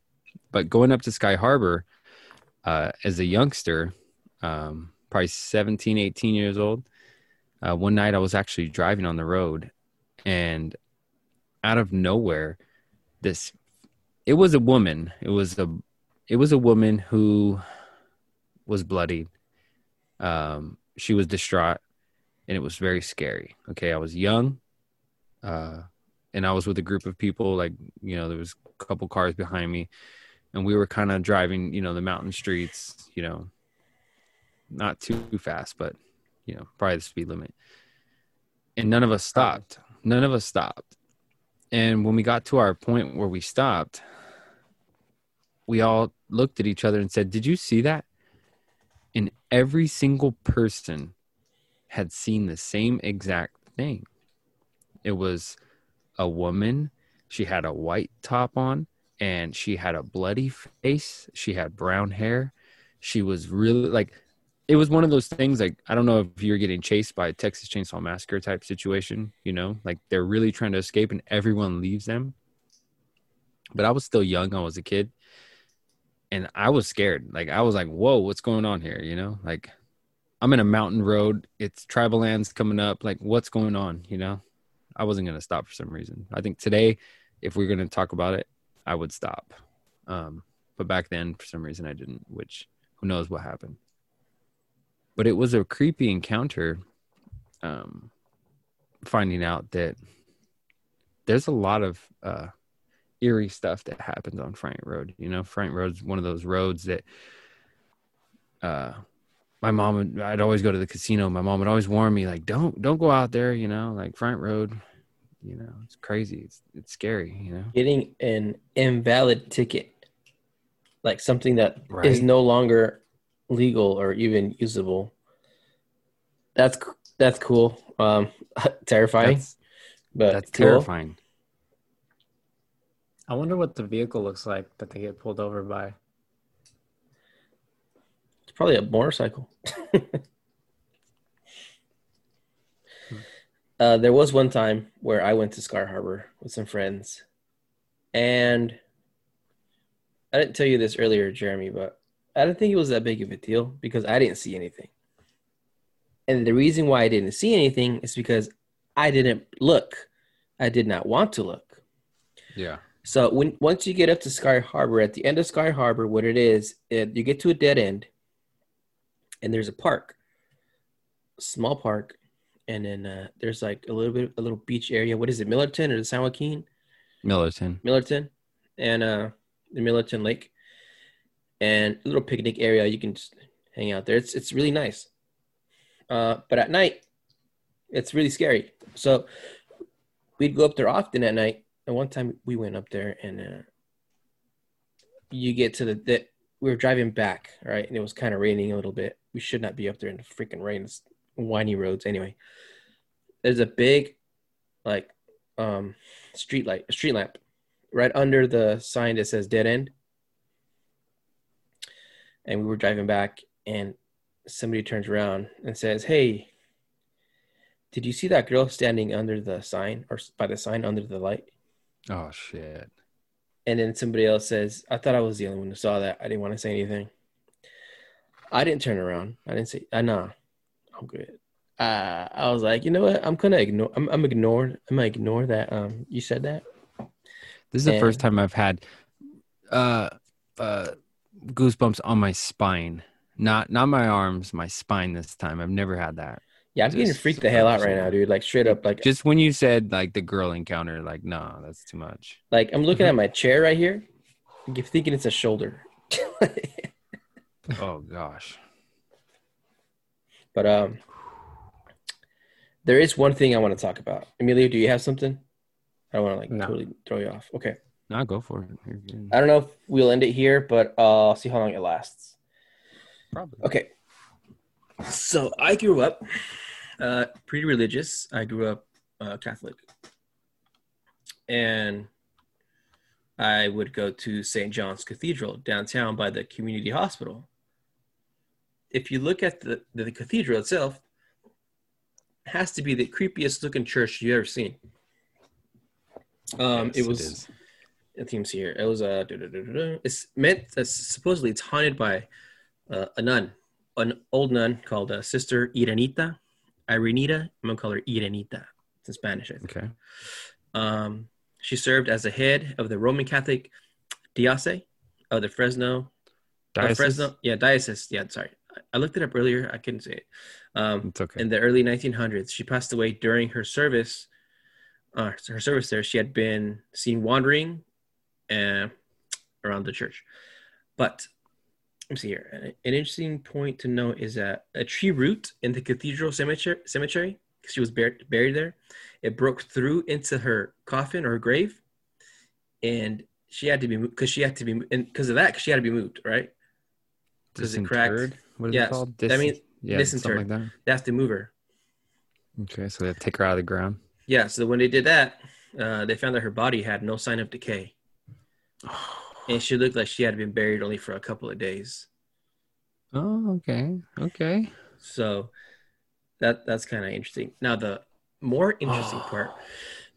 but going up to Sky Harbor uh, as a youngster, um, probably 17, 18 years old, uh, one night I was actually driving on the road, and out of nowhere, this it was a woman. It was a it was a woman who was bloodied. Um, she was distraught and it was very scary. Okay, I was young, uh, and I was with a group of people. Like you know, there was a couple cars behind me, and we were kind of driving, you know, the mountain streets. You know, not too fast, but you know, probably the speed limit. And none of us stopped. None of us stopped. And when we got to our point where we stopped, we all looked at each other and said, "Did you see that?" And every single person had seen the same exact thing. It was a woman. She had a white top on and she had a bloody face. She had brown hair. She was really like, it was one of those things like, I don't know if you're getting chased by a Texas Chainsaw Massacre type situation, you know, like they're really trying to escape and everyone leaves them. But I was still young. I was a kid and I was scared. Like, I was like, whoa, what's going on here? You know, like, I'm in a mountain road. It's tribal lands coming up. Like, what's going on? You know, I wasn't going to stop for some reason. I think today, if we're going to talk about it, I would stop. Um, but back then, for some reason, I didn't, which who knows what happened. But it was a creepy encounter um, finding out that there's a lot of uh, eerie stuff that happens on Friant Road. You know, Friant Road's one of those roads that uh, my mom would I'd always go to the casino. My mom would always warn me, like, don't don't go out there, you know, like Friant Road, you know, it's crazy. It's it's scary, you know. Getting an invalid ticket, like something that is Right. no longer legal or even usable. That's that's cool. Um, terrifying, That's but that's cool. terrifying. I wonder what the vehicle looks like that they get pulled over by. It's probably a motorcycle. uh, there was one time where I went to Sky Harbor with some friends, and I didn't tell you this earlier, Jeremy, but I didn't think it was that big of a deal because I didn't see anything. And the reason why I didn't see anything is because I didn't look. I did not want to look. Yeah. So when once you get up to Sky Harbor, at the end of Sky Harbor, what it is, it, you get to a dead end, and there's a park, small park, and then uh, there's like a little bit, a little beach area. What is it, Millerton or the San Joaquin? Millerton. Millerton, and uh, the Millerton Lake, and a little picnic area. You can just hang out there. It's it's really nice. Uh, but at night, it's really scary. So we'd go up there often at night. And one time we went up there, and uh, you get to the, the we were driving back, right, and it was kind of raining a little bit. We should not be up there in the freaking rain. It's windy roads anyway. There's a big, like, um, street light, a street lamp, right under the sign that says dead end. And we were driving back, and somebody turns around and says, "Hey, did you see that girl standing under the sign or by the sign under the light?" Oh shit. And then somebody else says, "I thought I was the only one who saw that. I didn't want to say anything." I didn't turn around. I didn't say, "Ah, nah, I'm good." Uh, I was like, you know what? I'm gonna ignore. I'm, I'm ignored. I'm gonna ignore that. Um, you said that. This is the first time I've had uh uh goosebumps on my spine. Not not my arms, my spine this time. I've never had that. Yeah, I'm just, getting Just freaked the hell out right now, dude. Like straight up, like Just when you said like the girl encounter, like, no, that's too much. like I'm looking at my chair right here. I'm thinking it's a shoulder. Oh gosh. but um, there is one thing I want to talk about. Emilio, do you have something? I don't want to like No. totally throw you off. Okay. No, go for it. I don't know if we'll end it here, but uh, I'll see how long it lasts. Probably. Okay. So I grew up uh, pretty religious. I grew up uh, Catholic. And I would go to St. John's Cathedral downtown by the community hospital. If you look at the, the, cathedral itself, it has to be the creepiest looking church you've ever seen. Um, Yes, it was is. the team's here. It was uh, a. It's meant. Uh, supposedly, it's haunted by uh, a nun, an old nun called uh, Sister Irenita. Irenita. I'm gonna call her Irenita. It's in Spanish, I think. Okay. Um, she served as the head of the Roman Catholic diocese of the Fresno. Diocese? Fresno. Yeah, diocese. Yeah, sorry. I- I looked it up earlier. I couldn't say it. Um, It's okay. in the early 1900s. She passed away during her service. Uh, her service there, she had been seen wandering uh, around the church. But let me see here. An, an interesting point to note is that a tree root in the cathedral cemetery, cemetery, 'cause she was buried, buried there, it broke through into her coffin or her grave, and she had to be moved because she had to be and because of that she had to be moved. Right? 'cause it cracked. What is Yes, it called? that means yeah, disinterred. something like They have to move her. Okay, so they have to take her out of the ground. Yeah, so when they did that, uh, they found that her body had no sign of decay. And she looked like she had been buried only for a couple of days. Oh, okay. Okay. So that that's kind of interesting. Now the more interesting part,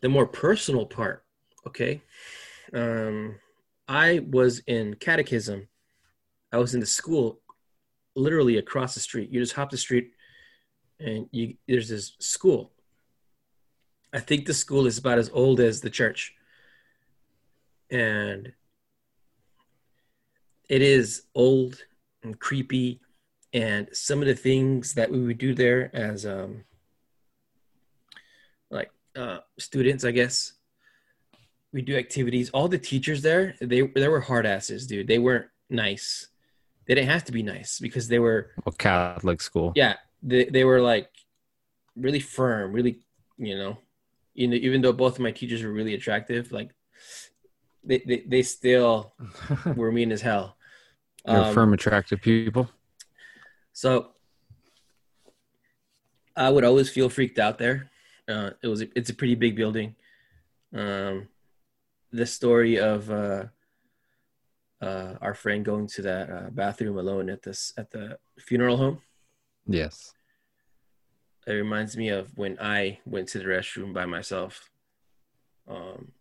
the more personal part, okay? Um I was in catechism. I was in the school literally across the street. You just hop the street and you there's this school. I think the school is about as old as the church. And it is old and creepy and some of the things that we would do there as um like uh students i guess we do activities. All the teachers there they they were hard asses dude. They weren't nice. They didn't have to be nice because they were Well, Catholic school. yeah they, they were like really firm really you know you know even though both of my teachers were really attractive like they they, they still were mean as hell Um, firm, attractive people. So I would always feel freaked out there. Uh, it was it's a pretty big building. Um, the story of uh, uh, our friend going to that uh, bathroom alone at this at the funeral home. Yes. It reminds me of when I went to the restroom by myself um,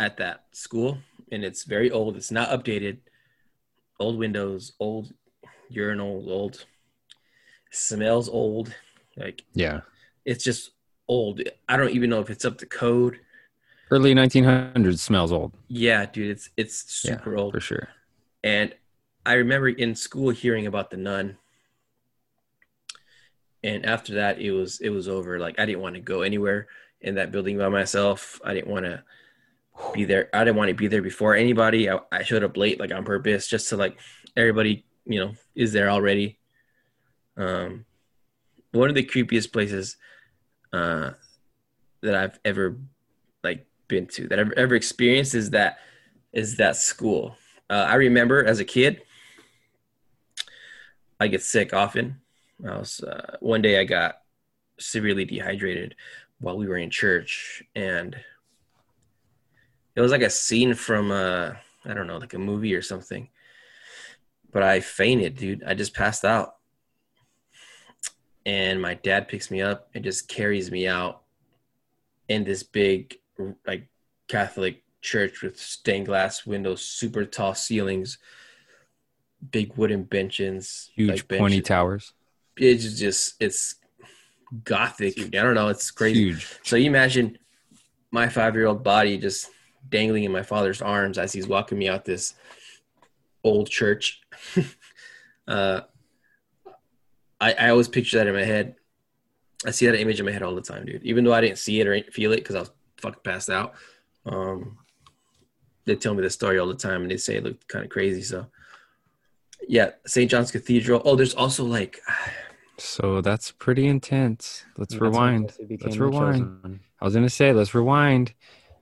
at that school, and it's very old. It's not updated. Old windows, old urinal old smells old. Like Yeah. it's just old. I don't even know if it's up to code. Early 1900s smells old Yeah, dude, it's it's Yeah, super old. for sure. And I remember in school hearing about the nun. And after that, it was it was over. Like I didn't want to go anywhere in that building by myself. I didn't want to be there. I didn't want to be there before anybody. I, I showed up late, like on purpose, just to like everybody, you know, is there already. Um, one of the creepiest places uh, that I've ever like been to, that I've ever experienced, is that is that school. Uh, I remember as a kid, I get sick often. I was uh, one day I got severely dehydrated while we were in church, and it was like a scene from uh, I don't know, like a movie or something. But I fainted, dude. I just passed out, and my dad picks me up and just carries me out in this big like Catholic church with stained glass windows, super tall ceilings, big wooden benches, Huge like pointy benches. towers. It's just it's gothic. I don't know. It's crazy. Huge. So you imagine my five year old body just dangling in my father's arms as he's walking me out this old church. uh, I, I always picture that in my head. I see that image in my head all the time, dude. Even though I didn't see it or feel it because I was fucking passed out. Um, they tell me the story all the time and they say it looked kind of crazy. So, yeah, St. John's Cathedral. Oh, there's also like, So that's pretty intense. Let's That's rewind. Let's rewind. chosen. I was gonna say let's rewind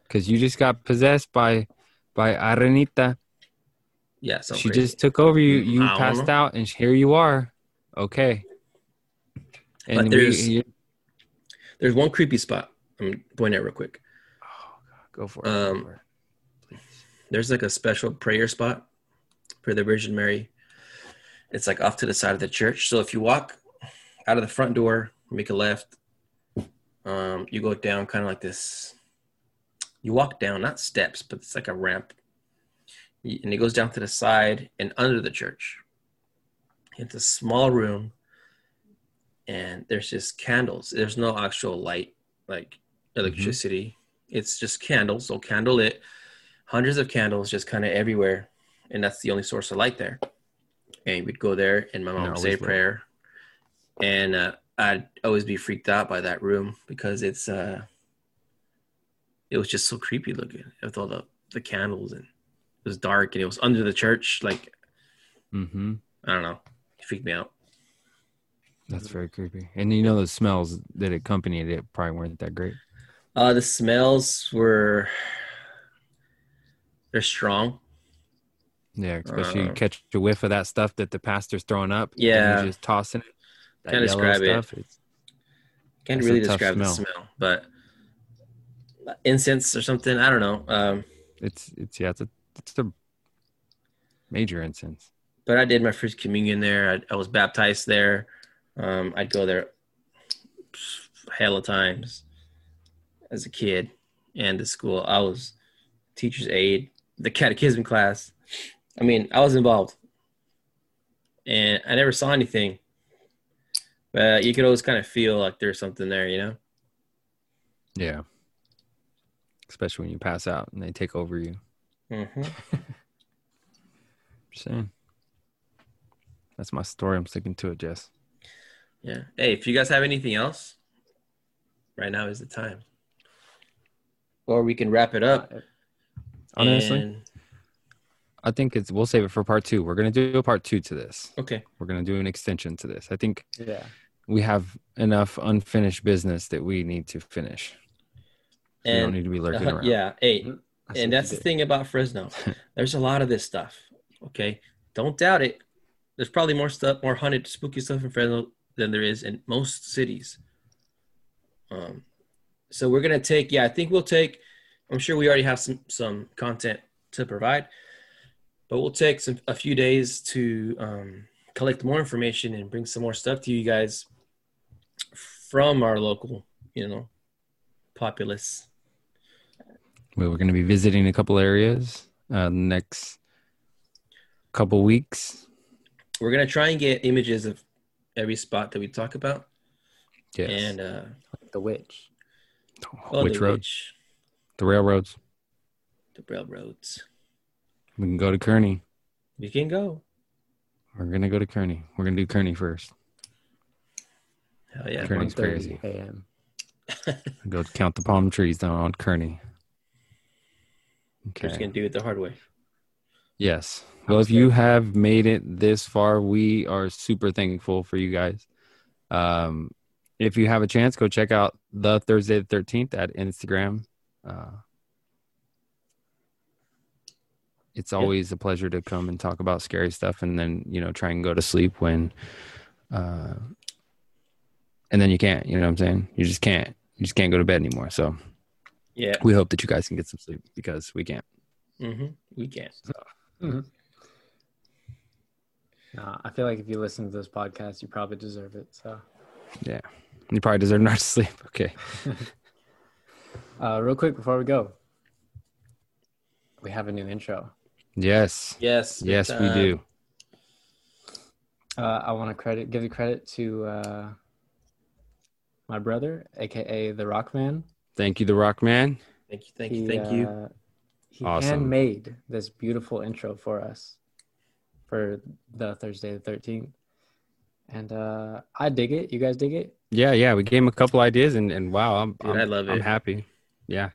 because you just got possessed by by Arenita. yeah, so she just took over you. You I passed out, and here you are. Okay. But And there's- we, there's one creepy spot. I'm pointing out real quick. Oh God, go for it. go Um, for it. there's like a special prayer spot for the Virgin Mary. It's like off to the side of the church. So if you walk out of the front door, make a left, um, you go down kind of like this. You walk down, not steps, but it's like a ramp. And it goes down to the side and under the church. It's a small room, and there's just candles. There's no actual light, like electricity. It's just candles, so candle lit hundreds of candles just kind of everywhere and that's the only source of light there and we'd go there and my mom would say a prayer and uh, i'd always be freaked out by that room because it's uh it was just so creepy looking with all the the candles and it was dark and it was under the church like Mm-hmm. i don't know it freaked me out That's very creepy. And you know the smells that accompanied it probably weren't that great. uh the smells were they're strong Yeah, especially you Uh, catch a whiff of that stuff that the pastor's throwing up. and Yeah. just tossing it. Can't describe it. stuff. It's, Can't really describe the smell. smell, but incense or something. I don't know. Um, it's it's yeah, it's a it's a major incense. but I did my first communion there. I, I was baptized there. Um, I'd go there hella times as a kid and to school. I was teacher's aide, the catechism class. I mean, I was involved, and I never saw anything. But you could always kind of feel like there's something there, you know. Yeah. Especially when you pass out and they take over you. Mm-hmm. Just saying. That's my story. I'm sticking to it, Jess. Yeah. Hey, if you guys have anything else, right now is the time. Or we can wrap it up. Honestly, and- I think it's we'll save it for part two. We're gonna do a part two to this. okay. We're gonna do an extension to this. I think Yeah. we have enough unfinished business that we need to finish. So we don't need to be lurking uh, around. yeah, hey, Mhm. I and that's the did. thing about Fresno. There's a lot of this stuff. Okay, don't doubt it. There's probably more stuff, more haunted, spooky stuff in Fresno than there is in most cities. Um, so we're gonna take. Yeah, I think we'll take. I'm sure we already have some some content to provide, but we'll take some a few days to um, collect more information and bring some more stuff to you guys from our local, you know, populace. We We're gonna be visiting a couple areas uh, next couple weeks. we're gonna try and get images of every spot that we talk about Yes. and uh The witch. On Which the road? Which, The railroads. the railroads. We can go to Kearney. We can go. We're gonna go to Kearney. We're gonna do Kearney first. Hell yeah. Kearney's 1:30 crazy. a.m. Go count the palm trees down on Kearney. We're Okay. just gonna do it the hard way. Yes. Well, if you have made it this far, we are super thankful for you guys. Um, if you have a chance, go check out the Thursday the Thirteenth at Instagram. Uh, it's Yeah. always a pleasure to come and talk about scary stuff, and then you know try and go to sleep when, uh, and then you can't. You know what I'm saying? You just can't. You just can't go to bed anymore. So Yeah. we hope that you guys can get some sleep because we can't. hmm We can. No, I feel like if you listen to this podcast, you probably deserve it. So, Yeah, You probably deserve not to sleep. Okay. uh, real quick before we go, we have a new intro. Yes. Yes. Yes, we do. Uh, I want to credit, give the credit to uh, my brother, aka the Rawkman. Thank you, The Rawkman. Thank you. Thank you. Thank you. uh, He Awesome. handmade this beautiful intro for us for the Thursday the thirteenth, and uh, I dig it. You guys dig it? Yeah, yeah. We gave him a couple ideas, and, and wow, I'm, Dude, I'm I love I'm happy. Yeah,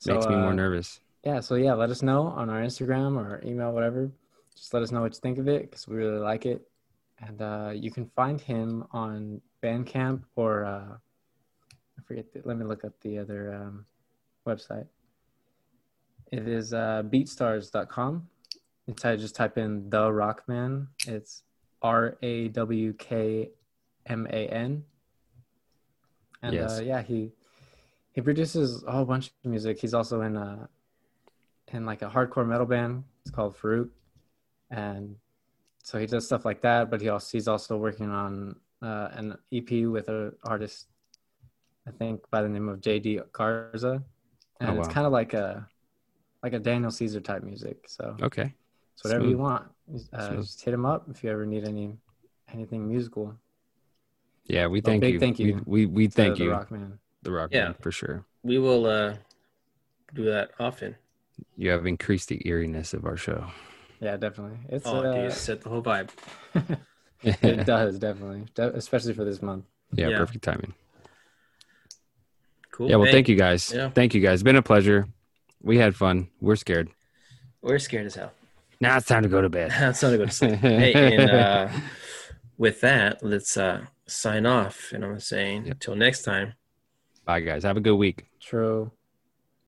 So, makes me more uh, nervous. Yeah, so yeah, let us know on our Instagram or email, whatever. Just let us know what you think of it because we really like it. And uh, you can find him on Bandcamp or uh, I forget. The, let me look up the other um, website. It is uh, beatstars.com. You ty- just type in the Rawkman. It's R A W K M A N. And Yes. uh, yeah, he he produces a whole bunch of music. He's also in a in like a hardcore metal band. It's called Fruit, and so he does stuff like that. But he also he's also working on uh, an EP with an artist, I think by the name of JD Garza, and Oh, it's kind of like a like a Daniel Caesar type music. So Okay. it's whatever you want. Uh, just hit him up if you ever need any anything musical. Yeah, we Well, thank big you. thank you We we, we to thank the you, Rawkman. The Rock Yeah. Man, for sure. We will uh, do that often. You have increased the eeriness of our show. Yeah, definitely. It's Oh, uh, dude, set the whole vibe. it does definitely, De- especially for this month. Yeah. perfect timing. Cool. Yeah, well, Hey, thank you guys. Yeah. Thank you guys. It's been a pleasure. We had fun. We're scared. We're scared as hell. Now it's time to go to bed. It's time to go to sleep. hey, and uh, with that, let's uh, sign off. And I'm saying, Yep. until next time. Bye, guys. Have a good week. True.